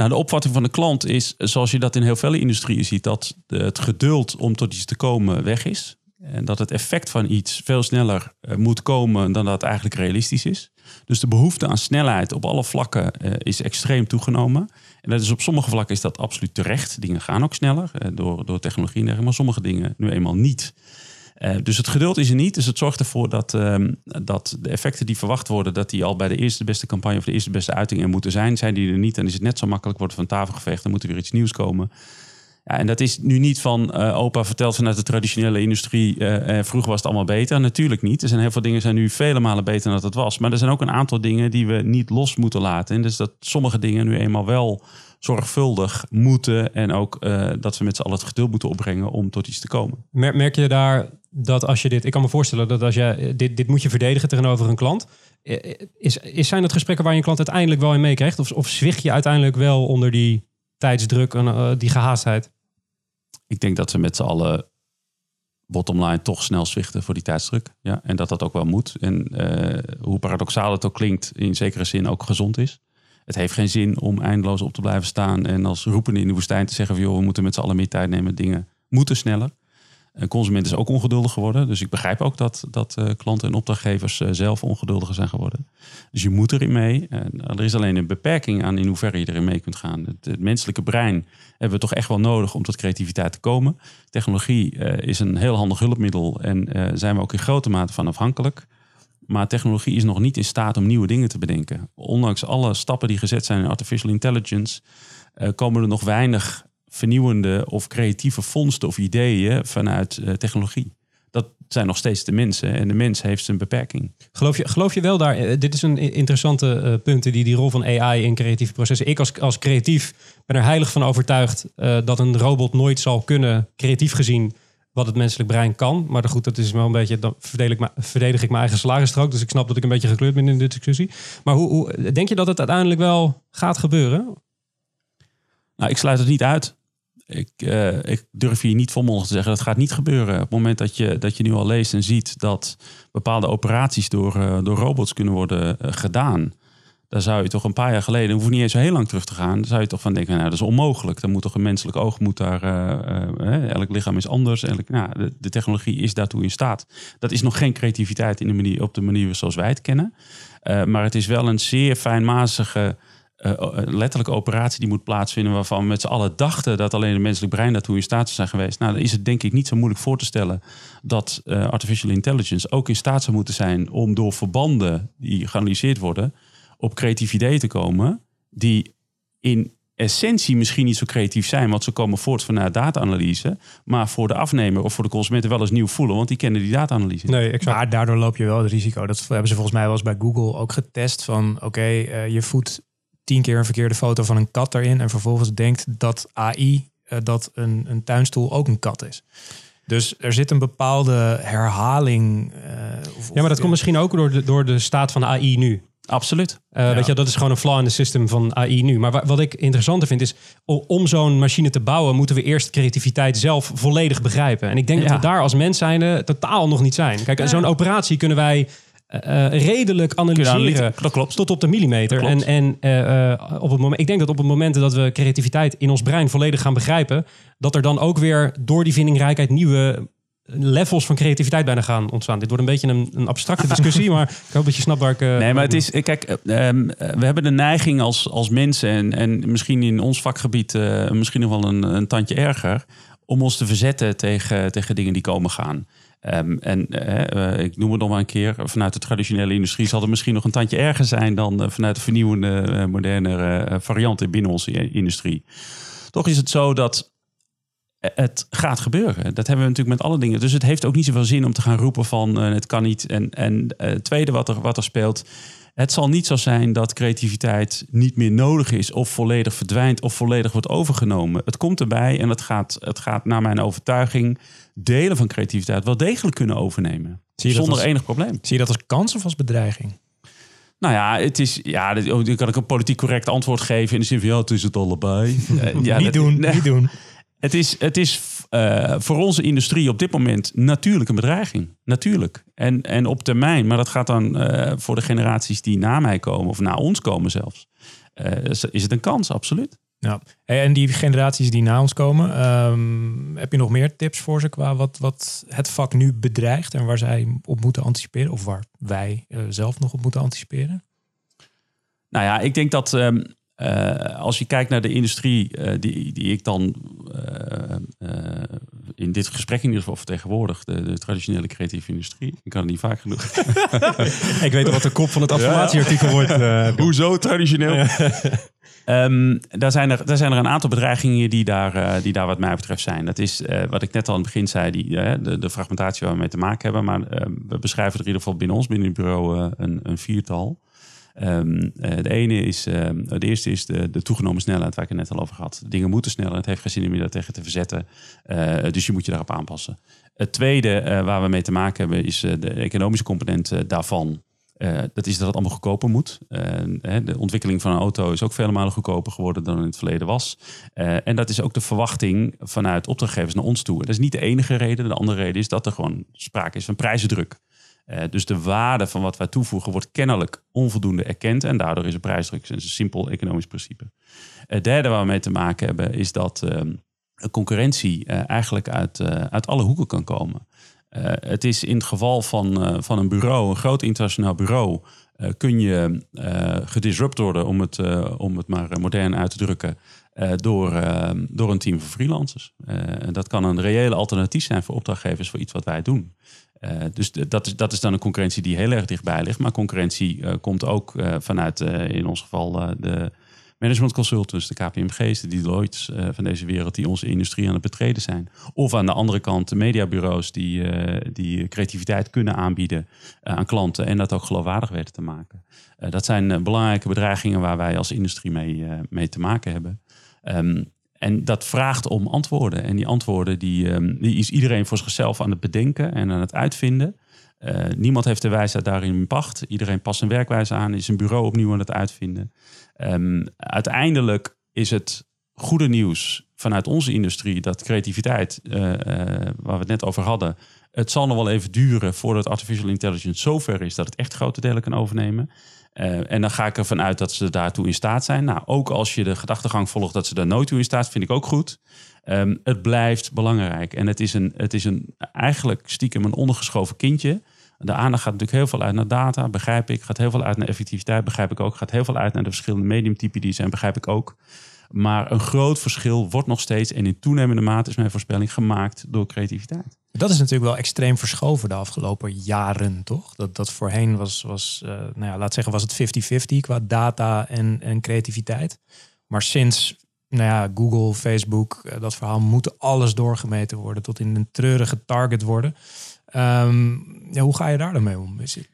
Nou, de opvatting van de klant is, zoals je dat in heel veel industrieën ziet, dat het geduld om tot iets te komen weg is. En dat het effect van iets veel sneller uh, moet komen dan dat eigenlijk realistisch is. Dus de behoefte aan snelheid op alle vlakken uh, is extreem toegenomen. En dat is op sommige vlakken is dat absoluut terecht. Dingen gaan ook sneller uh, door, door technologie en dergelijke, maar sommige dingen nu eenmaal niet. Uh, dus het geduld is er niet. Dus het zorgt ervoor dat, um, dat de effecten die verwacht worden, dat die al bij de eerste beste campagne of de eerste beste uiting er moeten zijn. Zijn die er niet, dan is het net zo makkelijk, wordt van tafel geveegd, dan moet er weer iets nieuws komen. Ja, en dat is nu niet van uh, opa vertelt vanuit de traditionele industrie. Uh, vroeger was het allemaal beter. Natuurlijk niet. Er zijn heel veel dingen zijn nu vele malen beter dan dat het was. Maar er zijn ook een aantal dingen die we niet los moeten laten. En dus dat sommige dingen nu eenmaal wel zorgvuldig moeten. En ook uh, dat we met z'n allen het geduld moeten opbrengen om tot iets te komen. Merk, merk je daar dat als je dit... Ik kan me voorstellen dat als je dit, dit moet je verdedigen tegenover een klant. Is, is, zijn dat gesprekken waar je een klant uiteindelijk wel in meekrijgt? Of, of zwicht je uiteindelijk wel onder die tijdsdruk en uh, die gehaastheid? Ik denk dat ze met z'n allen bottomline toch snel zwichten voor die tijdsdruk. Ja, en dat dat ook wel moet. En uh, hoe paradoxaal het ook klinkt, in zekere zin ook gezond is. Het heeft geen zin om eindeloos op te blijven staan en als roepende in de woestijn te zeggen van joh, we moeten met z'n allen meer tijd nemen. Dingen moeten sneller. Een consument is ook ongeduldig geworden. Dus ik begrijp ook dat, dat uh, klanten en opdrachtgevers uh, zelf ongeduldiger zijn geworden. Dus je moet erin mee. En er is alleen een beperking aan in hoeverre je erin mee kunt gaan. Het, menselijke brein hebben we toch echt wel nodig om tot creativiteit te komen. Technologie is een heel handig hulpmiddel en zijn we ook in grote mate van afhankelijk. Maar technologie is nog niet in staat om nieuwe dingen te bedenken. Ondanks alle stappen die gezet zijn in artificial intelligence, komen er nog weinig vernieuwende of creatieve vondsten of ideeën vanuit uh, technologie. Dat zijn nog steeds de mensen en de mens heeft zijn beperking. Geloof je, geloof je wel daar, uh, dit is een interessante uh, punt, die, die rol van AI in creatieve processen. Ik als, als creatief ben er heilig van overtuigd dat een robot nooit zal kunnen, creatief gezien, wat het menselijk brein kan. Maar goed, dat is wel een beetje, dan verdedig ik, verdedig ik mijn eigen salarisstrook. Dus ik snap dat ik een beetje gekleurd ben in de discussie. Maar hoe, hoe denk je dat het uiteindelijk wel gaat gebeuren? Nou, ik sluit het niet uit. Ik, uh, ik, durf hier niet volmondig te zeggen, dat gaat niet gebeuren. Op het moment dat je, dat je nu al leest en ziet dat bepaalde operaties door, uh, door robots kunnen worden uh, gedaan. Daar zou je toch een paar jaar geleden, hoef niet eens zo heel lang terug te gaan, zou je toch van denken, nou dat is onmogelijk. Dan moet toch een menselijk oog, moet daar, elk lichaam is anders. Elk, nou, de, technologie is daartoe in staat. Dat is nog geen creativiteit in de manier, op de manier zoals wij het kennen. maar het is wel een zeer fijnmazige letterlijke operatie die moet plaatsvinden, waarvan met z'n allen dachten dat alleen het menselijk brein daartoe in staat zou zijn geweest. Nou, dan is het denk ik niet zo moeilijk voor te stellen dat artificial intelligence ook in staat zou moeten zijn om door verbanden die geanalyseerd worden, op creatieve ideeën te komen, die in essentie misschien niet zo creatief zijn, want ze komen voort vanuit data-analyse, maar voor de afnemer of voor de consumenten wel eens nieuw voelen, want die kennen die data-analyse. Nee, exact. Maar daardoor loop je wel het risico. Dat hebben ze volgens mij wel eens bij Google ook getest van, oké, okay, uh, je voedt tien keer een verkeerde foto van een kat erin en vervolgens denkt dat AI uh, dat een, een tuinstoel ook een kat is. Dus er zit een bepaalde herhaling. eh, of, Ja, maar dat komt misschien ook door de, door de staat van AI nu. Absoluut. Eh, Ja. Weet je, dat is gewoon een flaw in het system van AI nu. Maar wa- wat ik interessanter vind is, om zo'n machine te bouwen, moeten we eerst creativiteit zelf volledig begrijpen. En ik denk dat we daar als mens zijnde totaal nog niet zijn. Kijk, zo'n operatie kunnen wij eh, eh, redelijk analyseren. Dat klopt. Tot op de millimeter. En, en op het moment, ik denk dat op het moment dat we creativiteit in ons brein volledig gaan begrijpen, dat er dan ook weer door die vindingrijkheid nieuwe levels van creativiteit bijna gaan ontstaan. Dit wordt een beetje een, een abstracte discussie, maar ik hoop dat je snapt waar ik... eh, Nee, maar het is, eh, kijk, eh, ehm, eh, we hebben de neiging als, als mensen en, en misschien in ons vakgebied misschien nog wel een, een tandje erger, om ons te verzetten tegen, tegen dingen die komen gaan. Ehm, en ik noem het nog maar een keer, vanuit de traditionele industrie zal het misschien nog een tandje erger zijn dan vanuit de vernieuwende, moderne eh, varianten binnen onze industrie. Toch is het zo dat het gaat gebeuren. Dat hebben we natuurlijk met alle dingen. Dus het heeft ook niet zoveel zin om te gaan roepen van eh, het kan niet. En, en eh, het tweede wat er, wat er speelt. Het zal niet zo zijn dat creativiteit niet meer nodig is of volledig verdwijnt of volledig wordt overgenomen. Het komt erbij en het gaat, het gaat naar mijn overtuiging delen van creativiteit wel degelijk kunnen overnemen. Zie je Zonder als- enig probleem. Zie je dat als kans of als bedreiging? Nou ja, het is, ja, oh, dan kan ik een politiek correct antwoord geven in de zin van ja, het is het allebei. Eh, ja, niet dat- doen, nee. niet doen. Het is, het is eh, voor onze industrie op dit moment natuurlijk een bedreiging. Natuurlijk. En, en op termijn, maar dat gaat dan eh, voor de generaties die na mij komen, of na ons komen zelfs, eh, is- het een kans, absoluut. Ja. En die generaties die na ons komen, ehm, heb je nog meer tips voor ze qua wat, wat het vak nu bedreigt en waar zij op moeten anticiperen? Of waar wij zelf nog op moeten anticiperen? Nou ja, ik denk dat ehm, eh, als je kijkt naar de industrie eh, die, die ik dan eh, in dit gesprek in ieder geval vertegenwoordig, de, de traditionele creatieve industrie. Ik kan het niet vaak genoeg. Ik weet wat de kop van het affirmatieartikel wordt. eh. Hoezo traditioneel? Ehm, daar, zijn er, daar zijn er een aantal bedreigingen die daar, die daar wat mij betreft zijn. Dat is wat ik net al aan het begin zei, die, de, de fragmentatie waar we mee te maken hebben. Maar we beschrijven er in ieder geval binnen ons, binnen het bureau, een, een viertal. Ehm, eh, ene is, ehm, eerste is de, de toegenomen snelheid waar ik het net al over had. Dingen moeten sneller, het heeft geen zin om je daar tegen te verzetten. Eh, dus je moet je daarop aanpassen. Het tweede eh, waar we mee te maken hebben is de economische component daarvan. Dat is dat het allemaal goedkoper moet. De ontwikkeling van een auto is ook vele malen goedkoper geworden dan in het verleden was. En dat is ook de verwachting vanuit opdrachtgevers naar ons toe. Dat is niet de enige reden. De andere reden is dat er gewoon sprake is van prijzendruk. Eh, dus de waarde van wat wij toevoegen wordt kennelijk onvoldoende erkend. En daardoor is er prijsdruk. Een simpel economisch principe. Het derde waar we mee te maken hebben is dat ehm, concurrentie eh, eigenlijk uit, eh, uit alle hoeken kan komen. Het is in het geval van, van een bureau, een groot internationaal bureau, kun je gedisrupt worden, om het, om het maar modern uit te drukken, door, eh, door een team van freelancers. Dat kan een reële alternatief zijn voor opdrachtgevers voor iets wat wij doen. Eh, dus dat is, dat is dan een concurrentie die heel erg dichtbij ligt. Maar concurrentie eh, komt ook eh, vanuit, in ons geval, de management consultants, de KPMG's, de Deloitte's van deze wereld, die onze industrie aan het betreden zijn. Of aan de andere kant de mediabureaus die, die creativiteit kunnen aanbieden aan klanten en dat ook geloofwaardig weten te maken. Dat zijn belangrijke bedreigingen waar wij als industrie mee, mee te maken hebben. Ehm, en dat vraagt om antwoorden. En die antwoorden die, ehm, die is iedereen voor zichzelf aan het bedenken en aan het uitvinden. Eh, niemand heeft de wijsheid daarin in pacht. Iedereen past zijn werkwijze aan, is een bureau opnieuw aan het uitvinden. Ehm, uiteindelijk is het goede nieuws vanuit onze industrie dat creativiteit, eh, eh, waar we het net over hadden, het zal nog wel even duren voordat artificial intelligence zover is dat het echt grote delen kan overnemen. Eh, en dan ga ik ervan uit dat ze daartoe in staat zijn. Nou, ook als je de gedachtegang volgt dat ze daar nooit toe in staat, vind ik ook goed. Ehm, het blijft belangrijk. En het is, een, het is een, eigenlijk stiekem een ondergeschoven kindje. De aandacht gaat natuurlijk heel veel uit naar data, begrijp ik. Gaat heel veel uit naar effectiviteit, begrijp ik ook. Gaat heel veel uit naar de verschillende mediumtypen die zijn, begrijp ik ook. Maar een groot verschil wordt nog steeds en in toenemende mate is mijn voorspelling gemaakt door creativiteit. Dat is natuurlijk wel extreem verschoven de afgelopen jaren, toch? Dat, dat voorheen was, was eh, nou ja, laat zeggen, was het 50-50 qua data en, en creativiteit. Maar sinds nou ja, Google, Facebook, eh, dat verhaal, moet alles doorgemeten worden tot in een treurige target worden. Ehm, ja, hoe ga je daar dan mee om? Is het-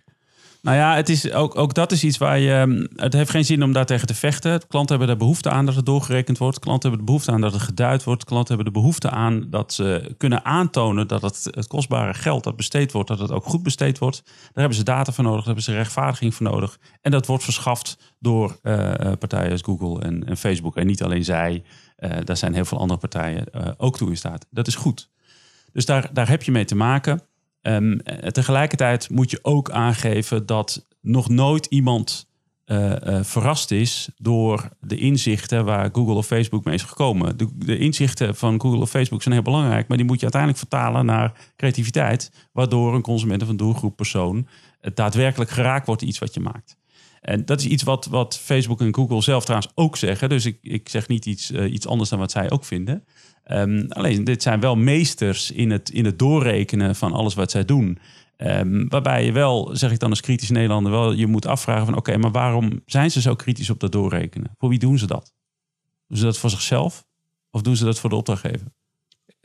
Nou ja, het is ook, ook dat is iets waar je. ehm, Het heeft geen zin om daar tegen te vechten. Klanten hebben er behoefte aan dat het doorgerekend wordt. Klanten hebben de behoefte aan dat het geduid wordt. Klanten hebben de behoefte aan dat ze kunnen aantonen dat het, het kostbare geld dat besteed wordt, dat het ook goed besteed wordt. Daar hebben ze data voor nodig, daar hebben ze rechtvaardiging voor nodig. En dat wordt verschaft door eh, eh, partijen als Google en, en Facebook. En niet alleen zij. Eh, daar zijn heel veel andere partijen ook toe in staat. Dat is goed. Dus daar, daar heb je mee te maken. Eh, tegelijkertijd moet je ook aangeven dat nog nooit iemand eh, eh, verrast is door de inzichten waar Google of Facebook mee is gekomen. De, inzichten van Google of Facebook zijn heel belangrijk, maar die moet je uiteindelijk vertalen naar creativiteit, waardoor een consument of een doelgroep persoon daadwerkelijk geraakt wordt iets wat je maakt. En dat is iets wat, wat Facebook en Google zelf trouwens ook zeggen. Dus ik, ik zeg niet iets, iets anders dan wat zij ook vinden. Ehm, alleen, dit zijn wel meesters in het, in het doorrekenen van alles wat zij doen. Ehm, waarbij je wel, zeg ik dan als kritisch Nederlander, wel je moet afvragen van oké, maar waarom zijn ze zo kritisch op dat doorrekenen? Voor wie doen ze dat? Doen ze dat voor zichzelf? Of doen ze dat voor de opdrachtgever?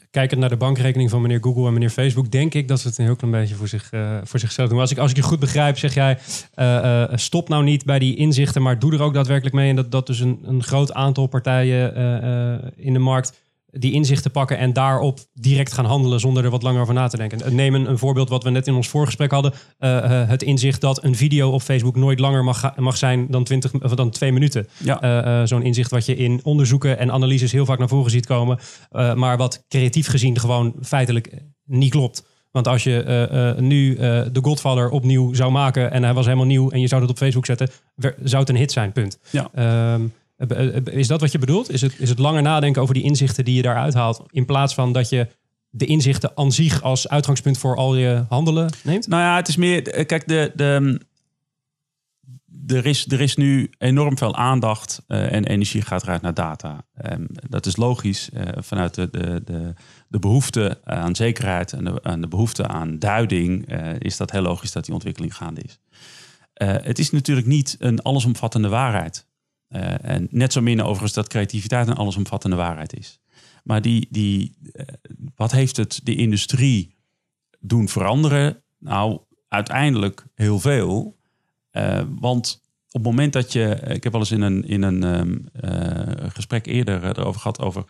Kijkend naar de bankrekening van meneer Google en meneer Facebook, denk ik dat ze het een heel klein beetje voor, zich, eh, voor zichzelf doen. Als ik, als ik je goed begrijp, zeg jij, eh, eh, stop nou niet bij die inzichten, maar doe er ook daadwerkelijk mee. En dat, dat dus een, een groot aantal partijen in de markt die inzichten pakken en daarop direct gaan handelen zonder er wat langer over na te denken. Neem een, een voorbeeld wat we net in ons voorgesprek hadden. Eh, eh, het inzicht dat een video op Facebook nooit langer mag, mag zijn dan, 20, of dan twee minuten. Ja. Eh, eh, Zo'n inzicht wat je in onderzoeken en analyses heel vaak naar voren ziet komen. eh, maar wat creatief gezien gewoon feitelijk niet klopt. Want als je eh, eh, nu eh The Godfather opnieuw zou maken en hij was helemaal nieuw en je zou dat op Facebook zetten, zou het een hit zijn, punt. Ja. Ehm, eh, eh, is dat wat je bedoelt? Is het, is het langer nadenken over die inzichten die je daaruit haalt, in plaats van dat je de inzichten aan zich als uitgangspunt voor al je handelen neemt? Nou ja, het is meer. eh, Kijk, de, de, er, is, er is nu enorm veel aandacht eh, en energie gaat eruit naar data. Ehm, dat is logisch eh, vanuit de, de, de, de behoefte aan zekerheid en de, en de behoefte aan duiding. eh, is dat heel logisch dat die ontwikkeling gaande is. Eh, het is natuurlijk niet een allesomvattende waarheid. Eh, en net zo min overigens dat creativiteit een allesomvattende waarheid is. Maar die, die, eh, wat heeft het de industrie doen veranderen? Nou, uiteindelijk heel veel. Eh, want op het moment dat je... Ik heb wel eens in een, in een ehm, eh, gesprek eerder erover gehad over...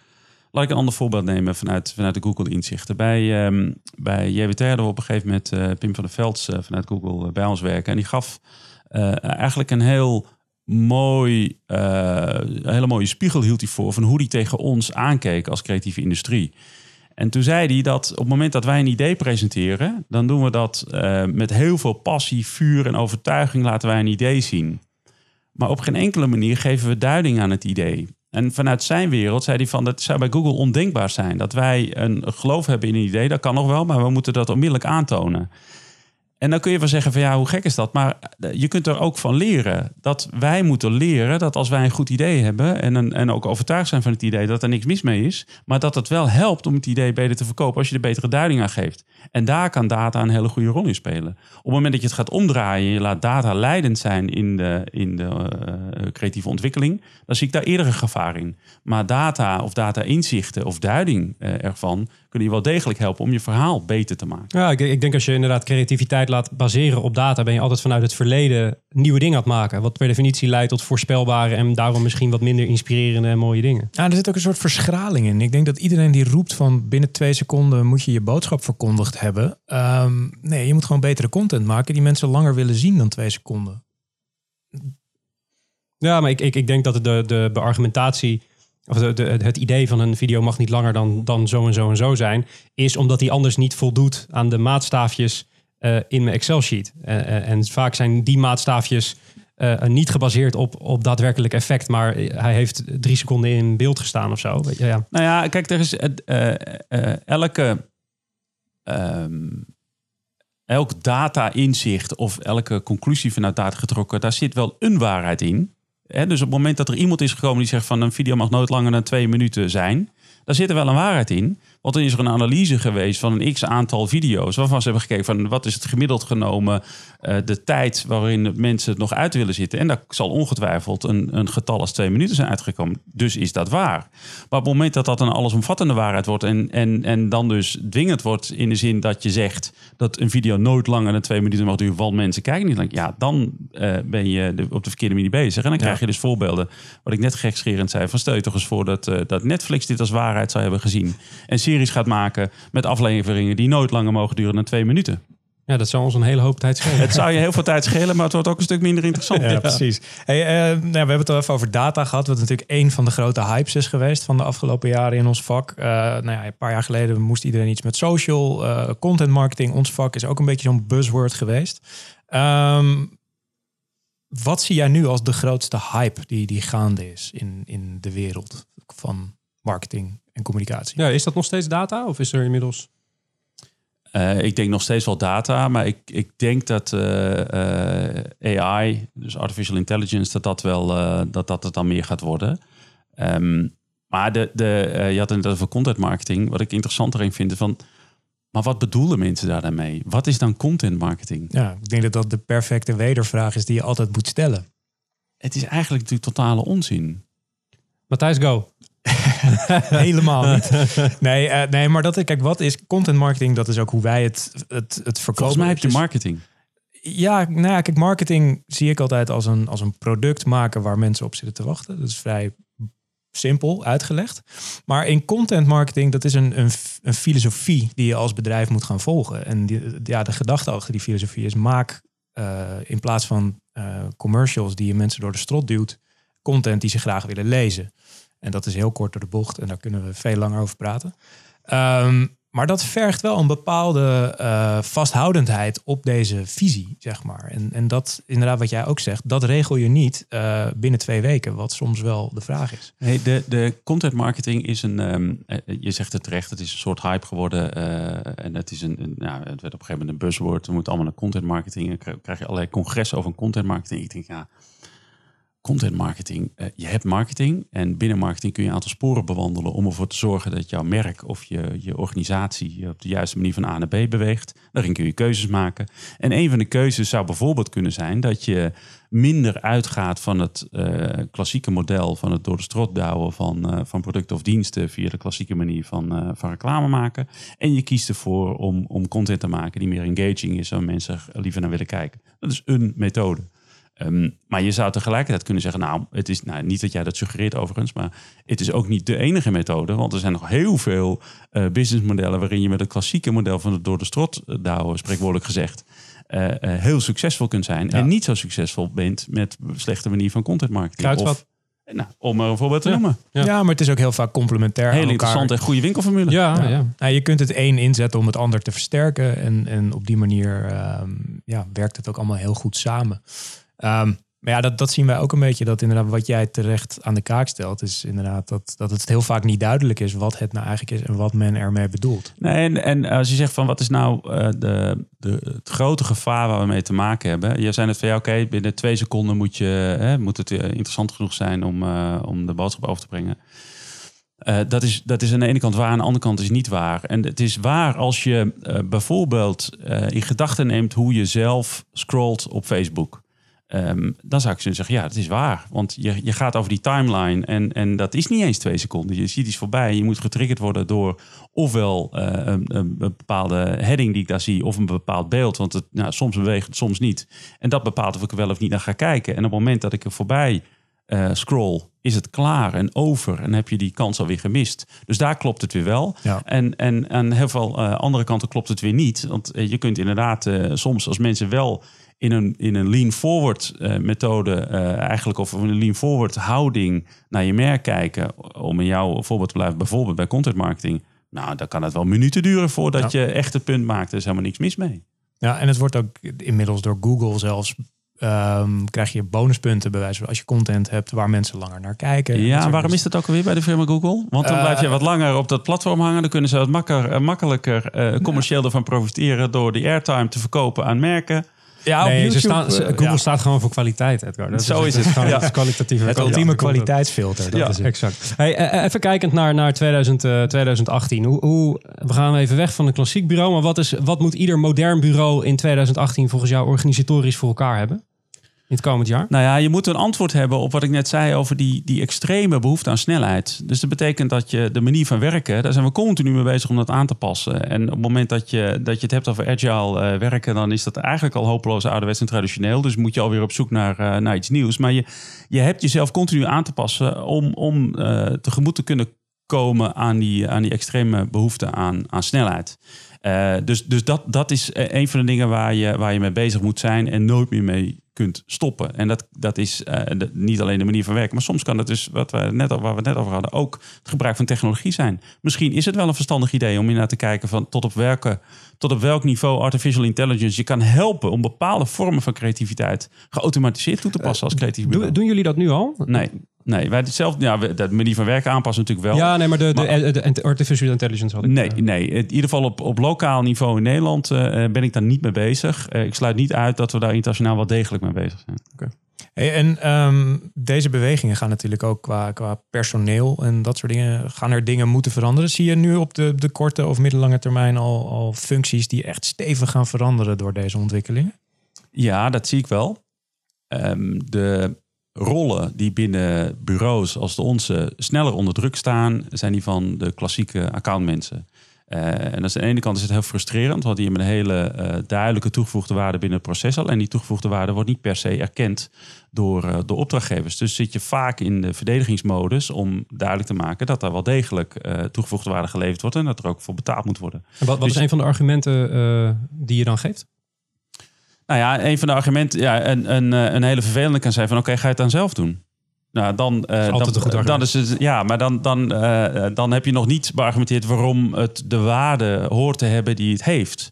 Laat ik een ander voorbeeld nemen vanuit, vanuit de Google-inzichten. Bij, ehm bij JWT hadden we op een gegeven moment Pim van der Velds vanuit Google bij ons werken. En die gaf eigenlijk een heel mooi, eh, een hele mooie spiegel hield hij voor van hoe die tegen ons aankeek als creatieve industrie. En toen zei hij dat op het moment dat wij een idee presenteren, dan doen we dat eh, met heel veel passie, vuur en overtuiging laten wij een idee zien. Maar op geen enkele manier geven we duiding aan het idee. En vanuit zijn wereld zei hij van dat zou bij Google ondenkbaar zijn. Dat wij een geloof hebben in een idee, dat kan nog wel, maar we moeten dat onmiddellijk aantonen. En dan kun je wel zeggen van ja, hoe gek is dat? Maar eh, je kunt er ook van leren. Dat wij moeten leren dat als wij een goed idee hebben en, en ook overtuigd zijn van het idee dat er niks mis mee is, maar dat het wel helpt om het idee beter te verkopen als je er betere duiding aan geeft. En daar kan data een hele goede rol in spelen. Op het moment dat je het gaat omdraaien en je laat data leidend zijn in de, in de eh, creatieve ontwikkeling, dan zie ik daar eerder een gevaar in. Maar data of data-inzichten of duiding eh, ervan kunnen je wel degelijk helpen om je verhaal beter te maken. Ja, ik, ik denk als je inderdaad creativiteit laat baseren op data, ben je altijd vanuit het verleden nieuwe dingen aan het maken. Wat per definitie leidt tot voorspelbare en daarom misschien wat minder inspirerende en mooie dingen. Ja, er zit ook een soort verschraling in. Ik denk dat iedereen die roept van binnen twee seconden moet je je boodschap verkondigd hebben. Ehm, nee, je moet gewoon betere content maken die mensen langer willen zien dan twee seconden. Ja, maar ik, ik, ik denk dat de, de beargumentatie, of het idee van een video mag niet langer dan, dan zo en zo en zo zijn, is omdat die anders niet voldoet aan de maatstaafjes eh, in mijn Excel-sheet. Eh, eh, en vaak zijn die maatstaafjes niet gebaseerd op, op daadwerkelijk effect, maar hij heeft drie seconden in beeld gestaan of zo. Ja, Nou ja, kijk, er is elke. ehm, elk data-inzicht of elke conclusie vanuit data getrokken, daar zit wel een waarheid in. Dus op het moment dat er iemand is gekomen die zegt van een video mag nooit langer dan twee minuten zijn, daar zit er wel een waarheid in. Want dan is er een analyse geweest van een x aantal video's. Waarvan ze hebben gekeken van wat is het gemiddeld genomen. eh, de tijd waarin mensen het nog uit willen zitten. En daar zal ongetwijfeld een, een getal als twee minuten zijn uitgekomen. Dus is dat waar. Maar op het moment dat dat een allesomvattende waarheid wordt. En, en, en dan dus dwingend wordt in de zin dat je zegt dat een video nooit langer dan twee minuten mag duren. Want mensen kijken niet lang. Ja, dan eh, ben je de- op de verkeerde manier bezig. En dan krijg je dus voorbeelden. Wat ik net gekscherend zei. Van stel je toch eens voor dat, eh, dat Netflix dit als waarheid zou hebben gezien. En series gaat maken met afleveringen die nooit langer mogen duren dan twee minuten. Ja, dat zou ons een hele hoop tijd schelen. Het zou je heel veel tijd schelen, maar het wordt ook een stuk minder interessant. Ja, precies. Hey, eh, nou, we hebben het al even over data gehad, wat natuurlijk een van de grote hypes is geweest van de afgelopen jaren in ons vak. Eh, nou ja, een paar jaar geleden moest iedereen iets met social, eh, content marketing. Ons vak is ook een beetje zo'n buzzword geweest. Ehm, wat zie jij nu als de grootste hype die, die gaande is in, in de wereld van marketing en communicatie? Ja, is dat nog steeds data of is er inmiddels... Eh, ik denk nog steeds wel data, maar ik, ik denk dat eh, eh, AI, dus artificial intelligence, dat dat wel eh, dat dat het dan meer gaat worden. Ehm, maar de, de, je had het net over content marketing. Wat ik interessant erin vind, van, maar wat bedoelen mensen daar dan mee? Wat is dan content marketing? Ja, ik denk dat dat de perfecte wedervraag is die je altijd moet stellen. Het is eigenlijk natuurlijk totale onzin. Matthijs, go. Helemaal niet. Nee, eh, nee, maar dat, kijk, wat is content marketing? Dat is ook hoe wij het, het, het verkopen. Volgens mij heb je Dus- marketing. Ja, nou ja, kijk, marketing zie ik altijd als een, als een product maken waar mensen op zitten te wachten. Dat is vrij simpel uitgelegd. Maar in content marketing, dat is een, een, een filosofie die je als bedrijf moet gaan volgen. En die, ja, de gedachte achter die filosofie is maak eh, in plaats van eh, commercials die je mensen door de strot duwt, content die ze graag willen lezen. En dat is heel kort door de bocht en daar kunnen we veel langer over praten. Ehm, maar dat vergt wel een bepaalde eh, vasthoudendheid op deze visie, zeg maar. En, en dat, inderdaad, wat jij ook zegt, dat regel je niet eh, binnen twee weken, wat soms wel de vraag is. Nee, de, de content marketing is een, ehm, eh, je zegt het terecht, het is een soort hype geworden. en het is een, een het werd op een gegeven moment een buzzword. We moeten allemaal naar content marketing. En krijg je allerlei congressen over content marketing. Ik denk, ja, content marketing. eh, je hebt marketing en binnen marketing kun je een aantal sporen bewandelen om ervoor te zorgen dat jouw merk of je, je organisatie op de juiste manier van A naar B beweegt. Daarin kun je keuzes maken. En een van de keuzes zou bijvoorbeeld kunnen zijn dat je minder uitgaat van het eh, klassieke model van het door de strot douwen van, eh, van producten of diensten via de klassieke manier van, van reclame maken. En je kiest ervoor om, om content te maken die meer engaging is, waar mensen er liever naar willen kijken. Dat is een methode. Ehm, maar je zou tegelijkertijd kunnen zeggen, nou, het is nou, niet dat jij dat suggereert overigens, maar het is ook niet de enige methode, want er zijn nog heel veel eh, businessmodellen waarin je met het klassieke model van het door de strot eh, douwen, spreekwoordelijk gezegd, eh, heel succesvol kunt zijn Ja. en niet zo succesvol bent met slechte manier van content marketing. Kruidvat. Of, nou, om er een voorbeeld te Ja. noemen. Ja. Ja. maar het is ook heel vaak complementair aan Heel elkaar. interessante en goede winkelformule. Ja, ja. Ja. Nou, je kunt het een inzetten om het ander te versterken. En, en op die manier ehm, ja, werkt het ook allemaal heel goed samen. Ehm, maar ja, dat, zien wij ook een beetje. Dat inderdaad wat jij terecht aan de kaak stelt, is inderdaad dat, dat het heel vaak niet duidelijk is wat het nou eigenlijk is en wat men ermee bedoelt. Nee, en, en als je zegt van wat is nou eh, de, de, het grote gevaar waar we mee te maken hebben. Je zei net van ja, oké, binnen twee seconden moet, je, hè, moet het eh, interessant genoeg zijn om, eh, om de boodschap over te brengen. Eh, dat, is, dat is aan de ene kant waar, aan de andere kant is niet waar. En het is waar als je eh, bijvoorbeeld eh, in gedachten neemt hoe je zelf scrolt op Facebook. Ehm, dan zou ik zullen zeggen, ja, dat is waar. Want je, je gaat over die timeline en, en dat is niet eens twee seconden. Je ziet iets voorbij. Je moet getriggerd worden door ofwel eh, een, een bepaalde heading die ik daar zie... of een bepaald beeld. Want het, nou, soms beweegt het, soms niet. En dat bepaalt of ik er wel of niet naar ga kijken. En op het moment dat ik er voorbij eh, scroll, is het klaar en over. En heb je die kans alweer gemist. Dus daar klopt het weer wel. Ja. En, en aan heel veel eh, andere kanten klopt het weer niet. Want je kunt inderdaad soms als mensen wel in een, in een lean forward eh, methode eh, eigenlijk of een lean forward houding naar je merk kijken. Om in jouw voorbeeld te blijven, bijvoorbeeld bij content marketing. Nou, dan kan het wel minuten duren voordat je echt het punt maakt. Er is helemaal niks mis mee. Ja, en het wordt ook inmiddels door Google zelfs. ehm, krijg je bonuspunten bij wijze van als je content hebt waar mensen langer naar kijken. Ja, waarom is dat ook alweer bij de firma Google? Want dan Eh, blijf je wat langer op dat platform hangen. Dan kunnen ze wat makker, makkelijker commercieel ervan profiteren door die airtime te verkopen aan merken. Ja, op Nee, YouTube, ze staan, ze- eh, Google ja. staat gewoon voor kwaliteit, Edgar. Dat Zo is het. gewoon Ja. het kwalitatieve Het ultieme kwaliteitsfilter. Dat Ja, is het. Exact. Hey, eh, eh, even kijkend naar, naar 2000, eh, 2018. Hoe, hoe, we gaan even weg van een klassiek bureau. Maar wat, is, wat moet ieder modern bureau in 2018 volgens jou organisatorisch voor elkaar hebben? In het komend jaar? Nou ja, je moet een antwoord hebben op wat ik net zei over die, die extreme behoefte aan snelheid. Dus dat betekent dat je de manier van werken, daar zijn we continu mee bezig om dat aan te passen. En op het moment dat je, dat je het hebt over agile eh, werken, dan is dat eigenlijk al hopeloos ouderwets en traditioneel. Dus moet je alweer op zoek naar, naar iets nieuws. Maar je, je hebt jezelf continu aan te passen om, om eh, tegemoet te kunnen komen aan die, aan die extreme behoefte aan, aan snelheid. Dus dus dat, dat is een van de dingen waar je, waar je mee bezig moet zijn en nooit meer mee kunt stoppen. En dat, dat is eh, de- niet alleen de manier van werken, maar soms kan het dus, wat we net, waar we het net over hadden, ook het gebruik van technologie zijn. Misschien is het wel een verstandig idee om naar te kijken van tot op, welke, tot op welk niveau artificial intelligence je kan helpen om bepaalde vormen van creativiteit geautomatiseerd toe te passen als creatief Doen, bureau. doen jullie dat nu al? Nee, nee, wij zelf, ja, we- de manier van werken aanpassen natuurlijk wel. Ja, nee, maar de, de, Maar- de, de artificial intelligence had ik. Nee, eh, nee. In ieder geval op, op lokaal niveau in Nederland eh, ben ik daar niet mee bezig. Eh, ik sluit niet uit dat we daar internationaal wel degelijk mee bezig zijn. Hey, en ehm, deze bewegingen gaan natuurlijk ook qua, qua personeel en dat soort dingen. Gaan er dingen moeten veranderen? Zie je nu op de, de korte of middellange termijn al, al functies die echt stevig gaan veranderen door deze ontwikkelingen? Ja, dat zie ik wel. Ehm, de rollen die binnen bureaus als de onze sneller onder druk staan, zijn die van de klassieke accountmensen. Eh, en aan de ene kant is het heel frustrerend, want die hebben een hele eh, duidelijke toegevoegde waarde binnen het proces al. En die toegevoegde waarde wordt niet per se erkend door, eh, door opdrachtgevers. Dus zit je vaak in de verdedigingsmodus om duidelijk te maken dat daar wel degelijk toegevoegde waarde geleverd wordt en dat er ook voor betaald moet worden. En wat, wat Dus- is een van de argumenten die je dan geeft? Nou ja, een van de argumenten, ja, een, een, eh, een hele vervelende kan zijn van oké, ga je het dan zelf doen? Nou, dan, eh, altijd dan, goed dan is het, ja, maar dan, dan, eh, dan heb je nog niet beargumenteerd waarom het de waarde hoort te hebben die het heeft.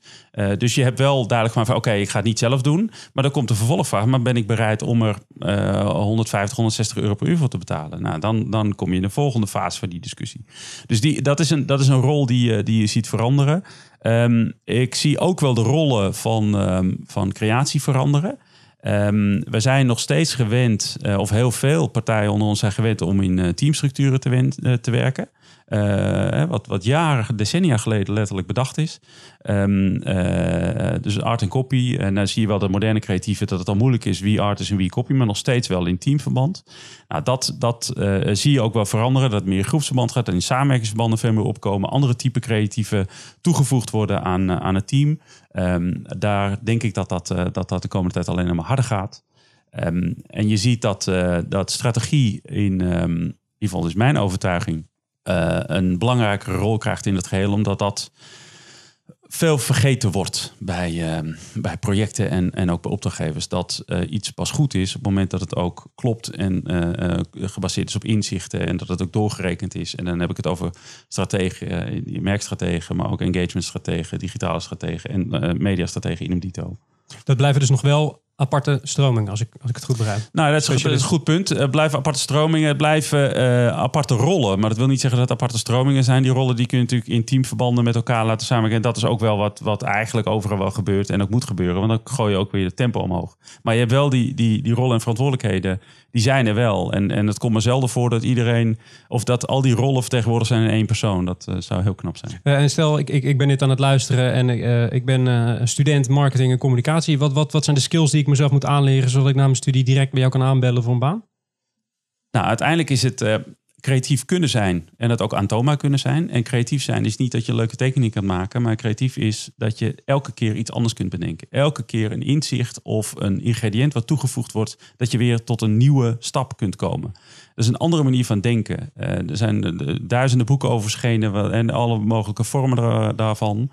Dus je hebt wel duidelijk gemaakt van oké, ik ga het niet zelf doen. Maar dan komt de vervolgvraag, maar ben ik bereid om er eh 150, 160 euro per uur voor te betalen? Nou, dan, dan kom je in de volgende fase van die discussie. Dus die, dat, is een, dat is een rol die, die je ziet veranderen. Ehm, ik zie ook wel de rollen van, ehm, van creatie veranderen. Ehm, we zijn nog steeds gewend, eh, of heel veel partijen onder ons zijn gewend om in eh, teamstructuren te, eh, te werken. Eh, wat, wat jaren, decennia geleden letterlijk bedacht is. Ehm, eh, dus art en copy. En dan zie je wel de moderne creatieven dat het al moeilijk is wie art is en wie copy, maar nog steeds wel in teamverband. Nou, dat dat eh, zie je ook wel veranderen. Dat meer groepsverband gaat en in samenwerkingsverbanden veel meer opkomen. Andere type creatieven toegevoegd worden aan, aan het team. Ehm, daar denk ik dat dat, dat dat de komende tijd alleen maar harder gaat. Ehm, en je ziet dat, dat strategie in, in ieder geval is mijn overtuiging, een belangrijkere rol krijgt in het geheel, omdat dat veel vergeten wordt bij, ehm, bij projecten en, en ook bij opdrachtgevers. Dat eh, iets pas goed is op het moment dat het ook klopt en eh, eh, gebaseerd is op inzichten en dat het ook doorgerekend is. En dan heb ik het over strategen, eh, merkstrategen, maar ook engagementstrategen, digitale strategen en eh mediastrategen in dito. Dat blijven dus nog wel aparte stromingen, als ik, als ik het goed begrijp. Nou, dat is, dat is een goed punt. Het blijven aparte stromingen, het blijven eh, aparte rollen. Maar dat wil niet zeggen dat het aparte stromingen zijn. Die rollen die kun je natuurlijk in teamverbanden met elkaar laten samenwerken. En dat is ook wel wat, wat eigenlijk overal wel gebeurt en ook moet gebeuren. Want dan gooi je ook weer het tempo omhoog. Maar je hebt wel die, die, die rollen en verantwoordelijkheden, die zijn er wel. En, en het komt me zelden voor dat iedereen, of dat al die rollen vertegenwoordigd zijn in één persoon. Dat eh, zou heel knap zijn. Eh, en stel, ik, ik, ik ben dit aan het luisteren en eh, ik ben student marketing en communicatie. Wat, wat, wat zijn de skills die ik mezelf moet aanleren, zodat ik na mijn studie direct bij jou kan aanbellen voor een baan? Nou, uiteindelijk is het creatief kunnen zijn en dat ook aantoonbaar kunnen zijn. En creatief zijn is niet dat je leuke tekening kan maken, maar creatief is dat je elke keer iets anders kunt bedenken. Elke keer een inzicht of een ingrediënt wat toegevoegd wordt, dat je weer tot een nieuwe stap kunt komen. Dat is een andere manier van denken. Eh, er zijn eh, duizenden boeken over verschenen en alle mogelijke vormen daar- daarvan.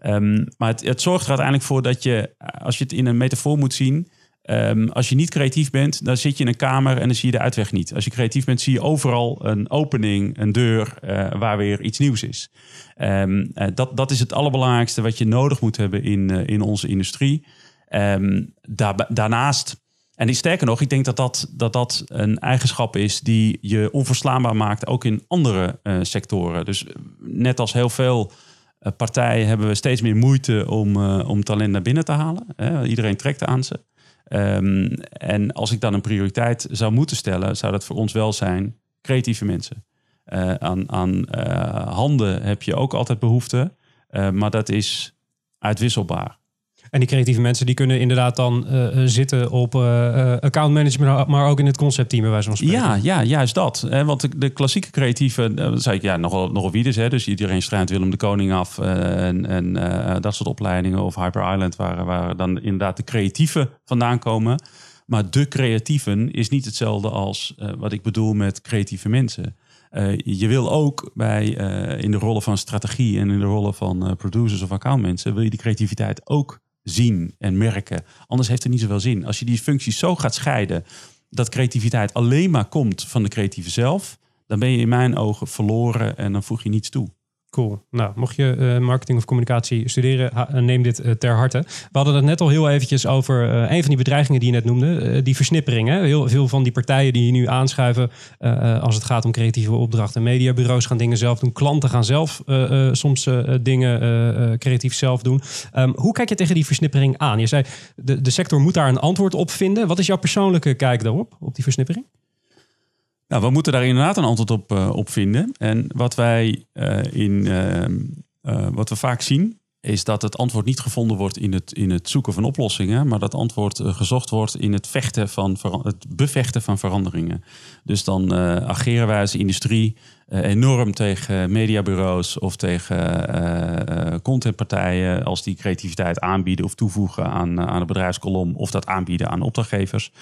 Ehm, maar het, het zorgt er uiteindelijk voor dat je, als je het in een metafoor moet zien, Ehm, als je niet creatief bent, dan zit je in een kamer en dan zie je de uitweg niet. Als je creatief bent, zie je overal een opening, een deur eh, waar weer iets nieuws is. Ehm, eh, dat, dat is het allerbelangrijkste wat je nodig moet hebben in, eh, in onze industrie. Ehm, daar, daarnaast, en sterker nog, ik denk dat dat, dat dat een eigenschap is die je onverslaanbaar maakt, ook in andere sectoren. Dus net als heel veel partijen hebben we steeds meer moeite om, om talent naar binnen te halen. Iedereen trekt aan ze. Ehm, en als ik dan een prioriteit zou moeten stellen, zou dat voor ons wel zijn creatieve mensen. Eh, aan aan eh, handen heb je ook altijd behoefte, eh, maar dat is uitwisselbaar. En die creatieve mensen die kunnen inderdaad dan eh, eh, zitten op eh, account management, maar ook in het conceptteam bij wijze van spreken. Ja, ja, juist dat. Want de, klassieke creatieve, zei ik ja, nogal, nogal wie dus. Hè, dus iedereen strijdt Willem de Koning af en, en dat soort opleidingen. Of Hyper Island, waar, waar dan inderdaad de creatieven vandaan komen. Maar de creatieven is niet hetzelfde als wat ik bedoel met creatieve mensen. Je wil ook bij, in de rollen van strategie en in de rollen van producers of accountmensen, wil je die creativiteit ook zien en merken. Anders heeft het niet zoveel zin. Als je die functies zo gaat scheiden dat creativiteit alleen maar komt van de creatieve zelf, dan ben je in mijn ogen verloren en dan voeg je niets toe. Nou, mocht je eh, marketing of communicatie studeren, eh, neem dit eh, ter harte. We hadden het net al heel eventjes over eh, een van die bedreigingen die je net noemde. die versnippering. Hè? Heel veel van die partijen die je nu aanschuiven als het gaat om creatieve opdrachten. Mediabureaus gaan dingen zelf doen. Klanten gaan zelf soms dingen creatief zelf doen. Ehm, hoe kijk je tegen die versnippering aan? Je zei, de, de sector moet daar een antwoord op vinden. Wat is jouw persoonlijke kijk daarop, op die versnippering? Nou, we moeten daar inderdaad een antwoord op, eh, op vinden. En wat wij eh, in ehm, eh, wat we vaak zien, is dat het antwoord niet gevonden wordt in het, in het zoeken van oplossingen, maar dat antwoord gezocht wordt in het vechten van het bevechten van veranderingen. Dus dan eh, ageren wij als industrie enorm tegen mediabureaus of tegen contentpartijen als die creativiteit aanbieden of toevoegen aan, aan de bedrijfskolom of dat aanbieden aan opdrachtgevers.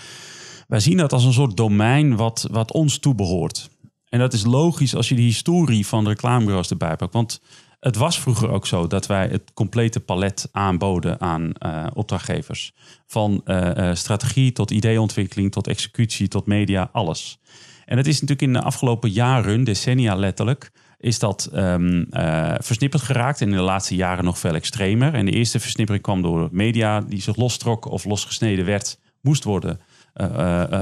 Wij zien dat als een soort domein wat, wat ons toebehoort. En dat is logisch als je de historie van de reclamebureaus erbij pakt. Want het was vroeger ook zo dat wij het complete palet aanboden aan eh, opdrachtgevers. Van eh, eh, strategie tot ideeontwikkeling, tot executie, tot media, alles. En het is natuurlijk in de afgelopen jaren, decennia letterlijk, is dat ehm, eh, versnipperd geraakt. En in de laatste jaren nog veel extremer. En de eerste versnippering kwam door media die zich lostrok of losgesneden werd, moest worden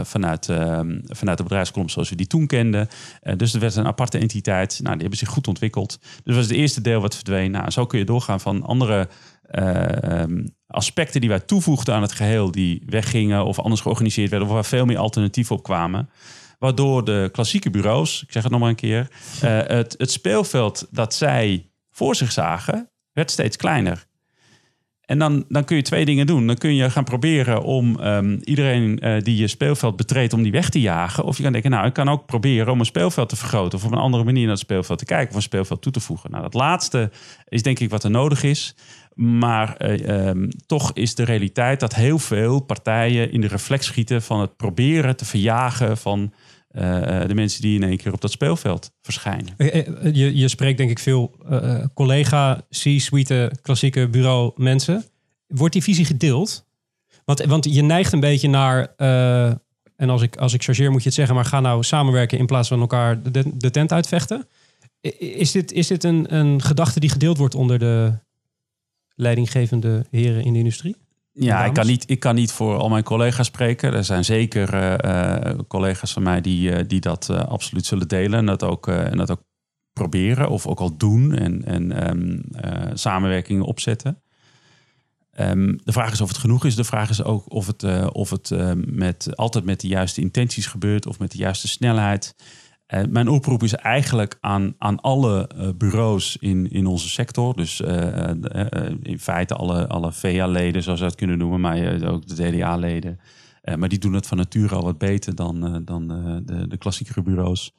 vanuit, ehm, vanuit de bedrijfskolom zoals we die toen kenden. Eh, dus er werd een aparte entiteit. Nou, die hebben zich goed ontwikkeld. Dus dat was het eerste deel wat verdween. Nou, zo kun je doorgaan van andere eh, ehm, aspecten die wij toevoegden aan het geheel, die weggingen of anders georganiseerd werden, of waar veel meer alternatieven op kwamen. Waardoor de klassieke bureaus, ik zeg het nog maar een keer, eh, het, het speelveld dat zij voor zich zagen, werd steeds kleiner. En dan, dan kun je twee dingen doen. Dan kun je gaan proberen om ehm, iedereen eh, die je speelveld betreedt, om die weg te jagen. Of je kan denken, nou, ik kan ook proberen om een speelveld te vergroten. Of op een andere manier naar het speelveld te kijken. Of een speelveld toe te voegen. Nou, dat laatste is denk ik wat er nodig is. Maar eh, ehm, toch is de realiteit dat heel veel partijen in de reflex schieten van het proberen te verjagen van eh, eh, de mensen die in één keer op dat speelveld verschijnen. Eh, Je, je spreekt denk ik veel collega, C-suite, klassieke bureau mensen. Wordt die visie gedeeld? Want, want je neigt een beetje naar, en als ik, als ik chargeer moet je het zeggen, maar ga nou samenwerken in plaats van elkaar de, de tent uitvechten. Is dit, is dit een, een gedachte die gedeeld wordt onder de leidinggevende heren in de industrie? Ja, ik kan, niet, ik kan niet voor al mijn collega's spreken. Er zijn zeker eh, eh, collega's van mij die, eh, die dat absoluut zullen delen en dat ook, en dat ook proberen of ook al doen en, en ehm, eh, samenwerkingen opzetten. Ehm, de vraag is of het genoeg is. De vraag is ook of het, of het met, altijd met de juiste intenties gebeurt of met de juiste snelheid. Eh, mijn oproep is eigenlijk aan, aan alle eh, bureaus in, in onze sector. Dus eh, in feite alle, alle VA-leden, zoals we het kunnen noemen, maar ook de DDA-leden. Maar die doen het van nature al wat beter dan, dan de, de klassiekere bureaus.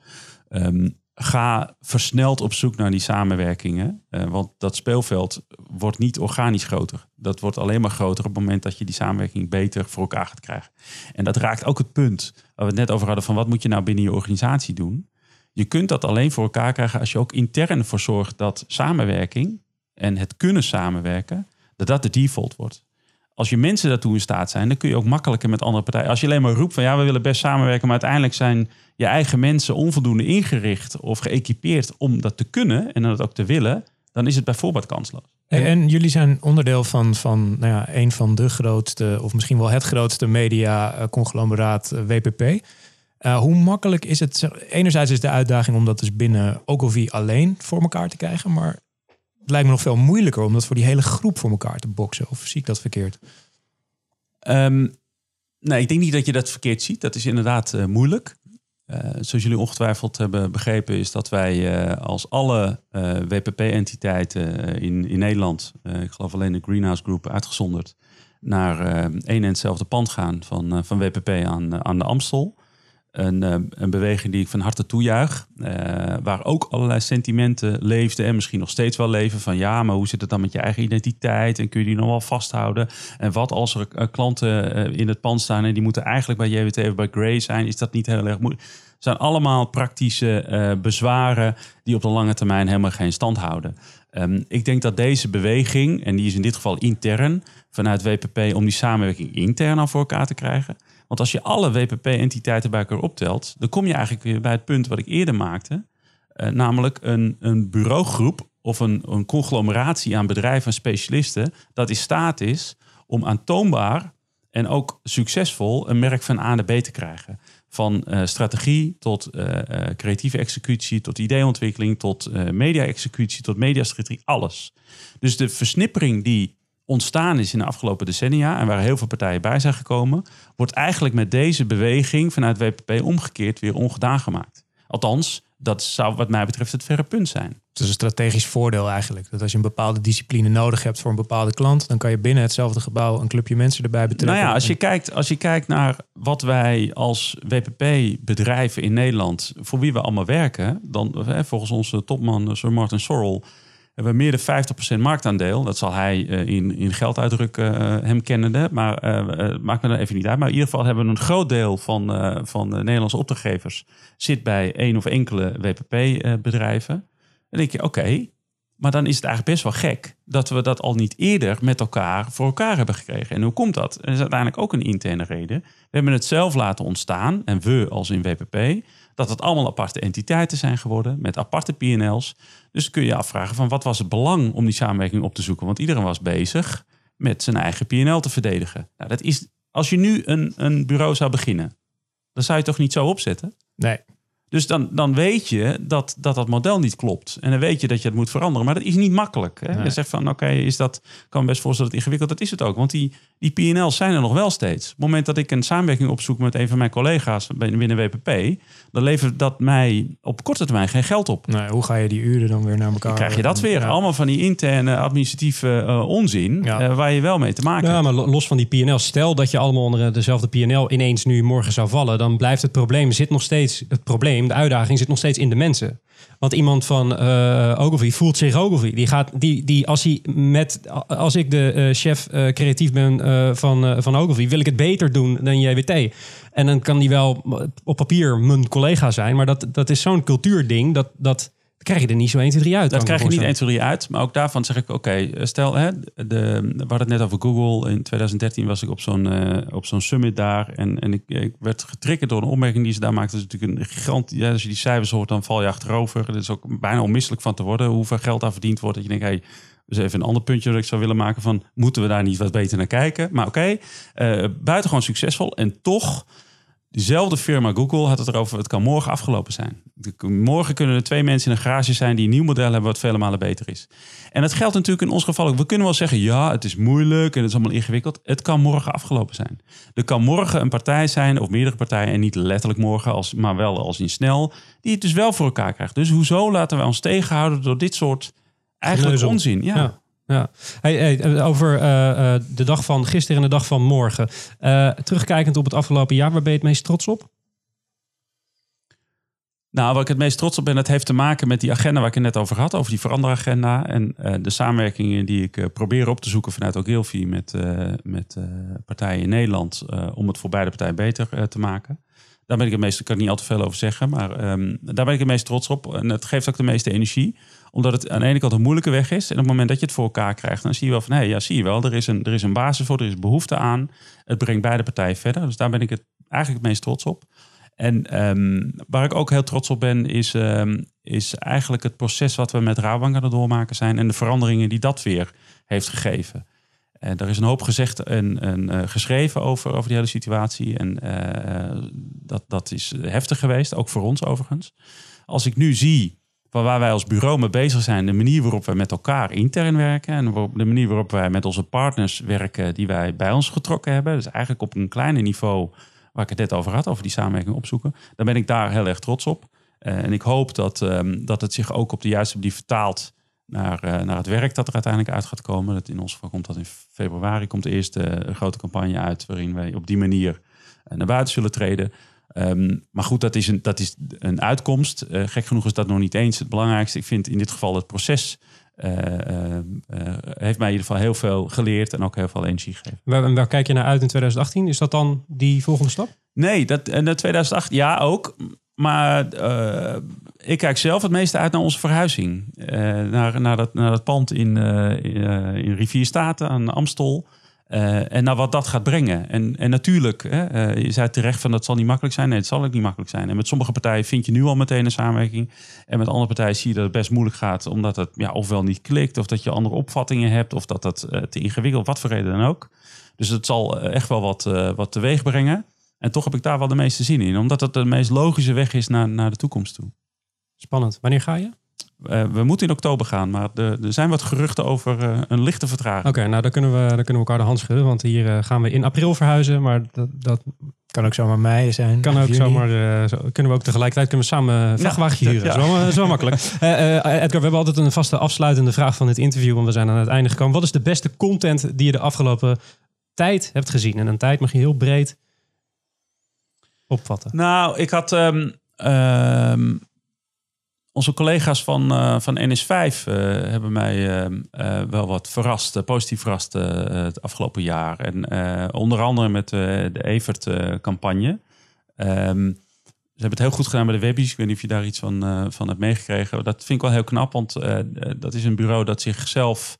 Ehm, ga versneld op zoek naar die samenwerkingen. eh, want dat speelveld wordt niet organisch groter. Dat wordt alleen maar groter op het moment dat je die samenwerking beter voor elkaar gaat krijgen. En dat raakt ook het punt waar we het net over hadden van wat moet je nou binnen je organisatie doen. Je kunt dat alleen voor elkaar krijgen als je ook intern ervoor zorgt dat samenwerking en het kunnen samenwerken, dat dat de default wordt. Als je mensen daartoe in staat zijn, dan kun je ook makkelijker met andere partijen. Als je alleen maar roept van ja, we willen best samenwerken, maar uiteindelijk zijn je eigen mensen onvoldoende ingericht of geëquipeerd om dat te kunnen en dat ook te willen, dan is het bijvoorbeeld kansloos. En, en jullie zijn onderdeel van, van nou ja, een van de grootste, of misschien wel het grootste media-conglomeraat eh, WPP. Eh, hoe makkelijk is het? Enerzijds is de uitdaging om dat dus binnen Ogilvy alleen voor elkaar te krijgen, maar het lijkt me nog veel moeilijker om dat voor die hele groep voor elkaar te boksen. Of zie ik dat verkeerd? Ehm, nee, ik denk niet dat je dat verkeerd ziet. Dat is inderdaad eh, moeilijk. Uh, zoals jullie ongetwijfeld hebben begrepen, is dat wij uh, als alle WPP-entiteiten in, in Nederland, ik geloof alleen de Greenhouse Group uitgezonderd, naar één en hetzelfde pand gaan van, van WPP aan, aan de Amstel. Een, eh, een beweging die ik van harte toejuich. Uh, waar ook allerlei sentimenten leefden en misschien nog steeds wel leven. Van ja, maar hoe zit het dan met je eigen identiteit? En kun je die nog wel vasthouden? En wat als er uh, klanten in het pand staan en die moeten eigenlijk bij JWT of bij Gray zijn? Is dat niet heel erg moeilijk? Het zijn allemaal praktische bezwaren die op de lange termijn helemaal geen stand houden. Um, ik denk dat deze beweging, en die is in dit geval intern vanuit WPP, om die samenwerking intern al voor elkaar te krijgen want als je alle WPP-entiteiten bij elkaar optelt, dan kom je eigenlijk weer bij het punt wat ik eerder maakte. Uh, namelijk een, een bureaugroep of een, een conglomeratie aan bedrijven en specialisten dat in staat is om aantoonbaar en ook succesvol een merk van A naar B te krijgen. Van uh, strategie tot uh, creatieve executie, tot ideeontwikkeling, tot media-executie, tot mediastrategie, alles. Dus de versnippering die ontstaan is in de afgelopen decennia en waar heel veel partijen bij zijn gekomen, wordt eigenlijk met deze beweging vanuit WPP omgekeerd weer ongedaan gemaakt. Althans, dat zou wat mij betreft het verre punt zijn. Het is een strategisch voordeel eigenlijk. Dat als je een bepaalde discipline nodig hebt voor een bepaalde klant, dan kan je binnen hetzelfde gebouw een clubje mensen erbij betrekken. Nou ja, als je kijkt, als je kijkt naar wat wij als WPP-bedrijven in Nederland, voor wie we allemaal werken, dan volgens onze topman Sir Martin Sorrell hebben we meer dan 50% marktaandeel. Dat zal hij uh, in, in geld uitdrukken, uh, hem kennende. Maar uh, maakt me dan even niet uit. Maar in ieder geval hebben we een groot deel van, van de Nederlandse opdrachtgevers... zit bij één of enkele WPP-bedrijven. Dan denk je, oké, maar dan is het eigenlijk best wel gek... dat we dat al niet eerder met elkaar voor elkaar hebben gekregen. En hoe komt dat? Dat is uiteindelijk ook een interne reden. We hebben het zelf laten ontstaan, en we als in WPP dat het allemaal aparte entiteiten zijn geworden met aparte PNL's. Dus kun je afvragen van wat was het belang om die samenwerking op te zoeken? Want iedereen was bezig met zijn eigen PNL te verdedigen. Nou, dat is, als je nu een, een bureau zou beginnen, dan zou je toch niet zo opzetten? Nee. Dus dan, dan weet je dat, dat dat model niet klopt. En dan weet je dat je het moet veranderen. Maar dat is niet makkelijk. Hè? Je zegt van oké, is dat kan best voorstellen dat het ingewikkeld Dat is het ook. Want die, die PNL's zijn er nog wel steeds. Op het moment dat ik een samenwerking opzoek met een van mijn collega's binnen WPP, dan levert dat mij op korte termijn geen geld op. Nee, hoe ga je die uren dan weer naar elkaar? Dan krijg je dat weer. Allemaal van die interne administratieve uh, onzin uh, waar je wel mee te maken hebt. Ja, maar los van die PNL, stel dat je allemaal onder dezelfde PNL ineens nu morgen zou vallen, dan blijft het probleem, zit nog steeds het probleem, de uitdaging zit nog steeds in de mensen. Want iemand van uh, Ogilvy voelt zich Ogilvy. Die gaat, die, die, als, hij met, als ik de uh, chef uh, creatief ben van, van Ogilvy, wil ik het beter doen dan JWT. En dan kan die wel op papier mijn collega zijn. Maar dat, dat is zo'n cultuurding dat, dat krijg je er niet zo 1, 2, 3 uit. Dat krijg je niet 1, 2, 3 uit. Maar ook daarvan zeg ik, oké, okay, stel, hè, de, we hadden het net over Google. In 2013 was ik op zo'n uh, op zo'n summit daar. En, en ik, ik, werd getriggerd door een opmerking die ze daar maakten. Dat is natuurlijk een gigant. Ja, als je die cijfers hoort, dan val je achterover. Het is ook bijna onmisselijk van te worden. Hoeveel geld daar verdiend wordt. Dat je denkt, hey, dus even een ander puntje dat ik zou willen maken van... moeten we daar niet wat beter naar kijken? Maar oké, okay, uh, buitengewoon succesvol. En toch Diezelfde firma Google had het erover, het kan morgen afgelopen zijn. Morgen kunnen er twee mensen in een garage zijn die een nieuw model hebben wat vele malen beter is. En dat geldt natuurlijk in ons geval ook. We kunnen wel zeggen, ja, het is moeilijk en het is allemaal ingewikkeld. Het kan morgen afgelopen zijn. Er kan morgen een partij zijn, of meerdere partijen, en niet letterlijk morgen, als, maar wel als in snel, die het dus wel voor elkaar krijgt. Dus hoezo laten wij ons tegenhouden door dit soort eigenlijk onzin? ja. ja. Ja, hey, over uh, uh, de dag van gisteren en de dag van morgen. Uh, terugkijkend op het afgelopen jaar, waar ben je het meest trots op? Nou, waar ik het meest trots op ben, dat heeft te maken met die agenda waar ik het net over had, over die veranderagenda en de samenwerkingen die ik probeer op te zoeken vanuit Ogilvy met, met partijen in Nederland om het voor beide partijen beter te maken. Daar ben ik het meest, kan ik niet al te veel over zeggen, maar um, daar ben ik het meest trots op. En het geeft ook de meeste energie omdat het aan de ene kant een moeilijke weg is. En op het moment dat je het voor elkaar krijgt, dan zie je wel van hé, hey, ja, zie je wel, er is, een, er is een basis voor, er is behoefte aan. Het brengt beide partijen verder. Dus daar ben ik het eigenlijk het meest trots op. En um, waar ik ook heel trots op ben, is, um, is eigenlijk het proces wat we met Rabobank aan doormaken zijn en de veranderingen die dat weer heeft gegeven. En er is een hoop gezegd en, uh, geschreven over, over die hele situatie. En uh, dat, dat is heftig geweest, ook voor ons overigens. Als ik nu zie waar wij als bureau mee bezig zijn. De manier waarop wij met elkaar intern werken. En de manier waarop wij met onze partners werken die wij bij ons getrokken hebben. Dus eigenlijk op een kleiner niveau waar ik het net over had, over die samenwerking opzoeken. Dan ben ik daar heel erg trots op. Uh, en ik hoop dat, um, dat het zich ook op de juiste manier vertaalt naar, uh, naar het werk dat er uiteindelijk uit gaat komen. Dat in ons geval komt dat in februari komt de eerste grote campagne uit waarin wij op die manier naar buiten zullen treden. Um, maar goed, dat is een, dat is een uitkomst. Uh, gek genoeg is dat nog niet eens het belangrijkste. Ik vind in dit geval het proces uh, uh, heeft mij in ieder geval heel veel geleerd en ook heel veel energie gegeven. Waar, waar, kijk je naar uit in 2018? Is dat dan die volgende stap? Nee, dat, en 2008 ja ook. Maar ik kijk zelf het meeste uit naar onze verhuizing. naar, naar, dat, naar dat pand in, in, in Rivierstaten aan Amstel. Uh, en naar wat dat gaat brengen. En, en natuurlijk, hè, uh, je zei terecht van dat zal niet makkelijk zijn. Nee, het zal ook niet makkelijk zijn. En met sommige partijen vind je nu al meteen een samenwerking. En met andere partijen zie je dat het best moeilijk gaat. Omdat het ja, ofwel niet klikt, of dat je andere opvattingen hebt, of dat het uh, te ingewikkeld, wat voor reden dan ook. Dus het zal echt wel wat, wat teweeg brengen. En toch heb ik daar wel de meeste zin in. Omdat het de meest logische weg is naar, naar de toekomst toe. Spannend. Wanneer ga je? Uh, we moeten in oktober gaan, maar er, er zijn wat geruchten over uh, een lichte vertraging. Oké, okay, nou dan kunnen, we, dan kunnen we elkaar de hand schudden, want hier uh, gaan we in april verhuizen. Maar dat, dat kan ook zomaar mei zijn. Kan ook zomaar, zo, kunnen we ook tegelijkertijd kunnen we samen vrachtwagen huren. Ja. Zo, zo makkelijk. Edgar, we hebben altijd een vaste afsluitende vraag van dit interview, want we zijn aan het einde gekomen. Wat is de beste content die je de afgelopen tijd hebt gezien? En een tijd mag je heel breed opvatten. Nou, ik had... Um, um, onze collega's van, uh, van NS5 uh, hebben mij uh, wel wat verrast, positief verrast het afgelopen jaar. En onder andere met de Evert-campagne. Um, ze hebben het heel goed gedaan bij de webbies. Ik weet niet of je daar iets van, van hebt meegekregen. Dat vind ik wel heel knap, want dat is een bureau dat zichzelf,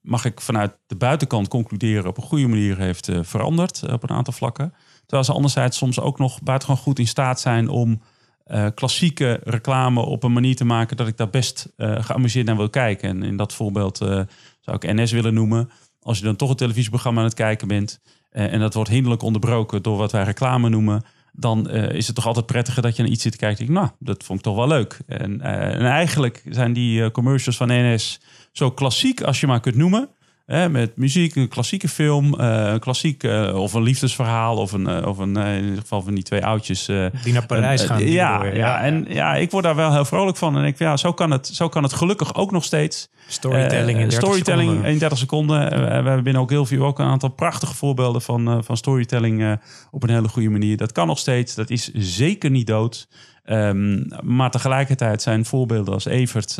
mag ik vanuit de buitenkant concluderen, op een goede manier heeft veranderd op een aantal vlakken. Terwijl ze anderzijds soms ook nog buitengewoon goed in staat zijn om uh, klassieke reclame op een manier te maken dat ik daar best uh, geamuseerd naar wil kijken. En in dat voorbeeld uh, zou ik NS willen noemen. Als je dan toch een televisieprogramma aan het kijken bent en dat wordt hinderlijk onderbroken door wat wij reclame noemen, dan is het toch altijd prettiger dat je naar iets zit te kijken. Nou, dat vond ik toch wel leuk. En, en eigenlijk zijn die commercials van NS zo klassiek als je maar kunt noemen met muziek, een klassieke film, uh, een klassiek uh, of een liefdesverhaal of een, uh, of een in ieder geval van die twee oudjes. die naar Parijs gaan. Ja, ja, ja, en ja, ik word daar wel heel vrolijk van. En ik, ja, zo kan het, zo kan het gelukkig ook nog steeds. Storytelling in 30 storytelling seconden. in 30 seconden. we hebben binnen ook heel veel ook een aantal prachtige voorbeelden van, van storytelling op een hele goede manier. Dat kan nog steeds. Dat is zeker niet dood. Um, maar tegelijkertijd zijn voorbeelden als Evert.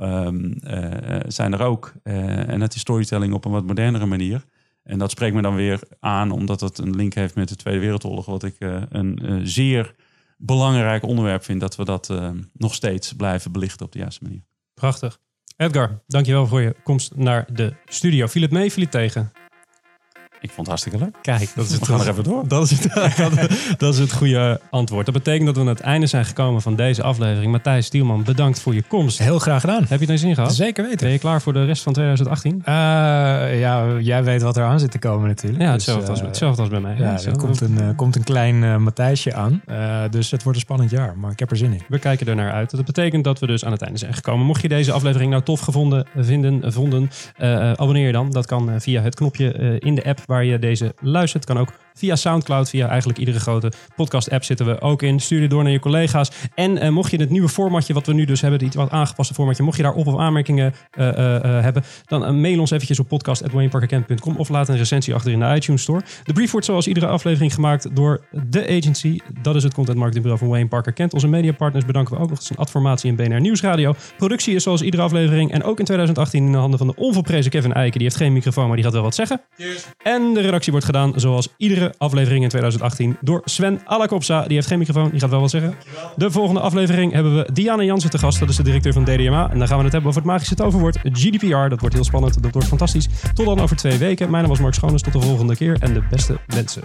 Um, uh, zijn er ook. Uh, en dat is storytelling op een wat modernere manier. En dat spreekt me dan weer aan, omdat het een link heeft met de Tweede Wereldoorlog, wat ik een zeer belangrijk onderwerp vind, dat we dat nog steeds blijven belichten op de juiste manier. Prachtig. Edgar, dankjewel voor je komst naar de studio. Viel het mee, viel het tegen? Ik vond het hartstikke leuk. Kijk, dat is het, we gaan er even door. Dat is, het, dat is het goede antwoord. Dat betekent dat we aan het einde zijn gekomen van deze aflevering. Matthijs Stielman, bedankt voor je komst. Heel graag gedaan. Heb je er zin gehad? Zeker weten. Ben je klaar voor de rest van 2018? Uh, ja, jij weet wat er aan zit te komen natuurlijk. Ja, hetzelfde, dus, uh, als, hetzelfde als bij mij. Ja, er komt een, uh, komt een klein Matthijsje aan. dus het wordt een spannend jaar, maar ik heb er zin in. We kijken er naar uit. Dat betekent dat we dus aan het einde zijn gekomen. Mocht je deze aflevering nou tof gevonden, vinden, vonden, abonneer je dan. Dat kan via het knopje in de app waar je deze luistert. Kan ook via Soundcloud, via eigenlijk iedere grote podcast-app zitten we ook in. Stuur je door naar je collega's. En uh, mocht je het nieuwe formatje, wat we nu dus hebben, het wat aangepaste formatje, mocht je daar op- of aanmerkingen uh, uh, hebben, dan mail ons eventjes op podcast.wayneparkerkent.com of laat een recensie achter in de iTunes Store. De brief wordt zoals iedere aflevering gemaakt door de agency. Dat is het content marketingbureau van Wayne Parker Kent. Onze mediapartners bedanken we ook nog eens een adformatie in BNR Nieuwsradio. Productie is zoals iedere aflevering en ook in 2018 in de handen van de onvolprezen Kevin Eiken. Die heeft geen microfoon, maar die gaat wel wat zeggen. En de redactie wordt gedaan zoals iedere aflevering in 2018 door Sven Alakopsa. Die heeft geen microfoon, die gaat wel wat zeggen. De volgende aflevering hebben we Diana Jansen te gast. Dat is de directeur van DDMA. En dan gaan we het hebben over het magische toverwoord GDPR. Dat wordt heel spannend, dat wordt fantastisch. Tot dan over twee weken. Mijn naam was Mark Schoones. Tot de volgende keer en de beste wensen.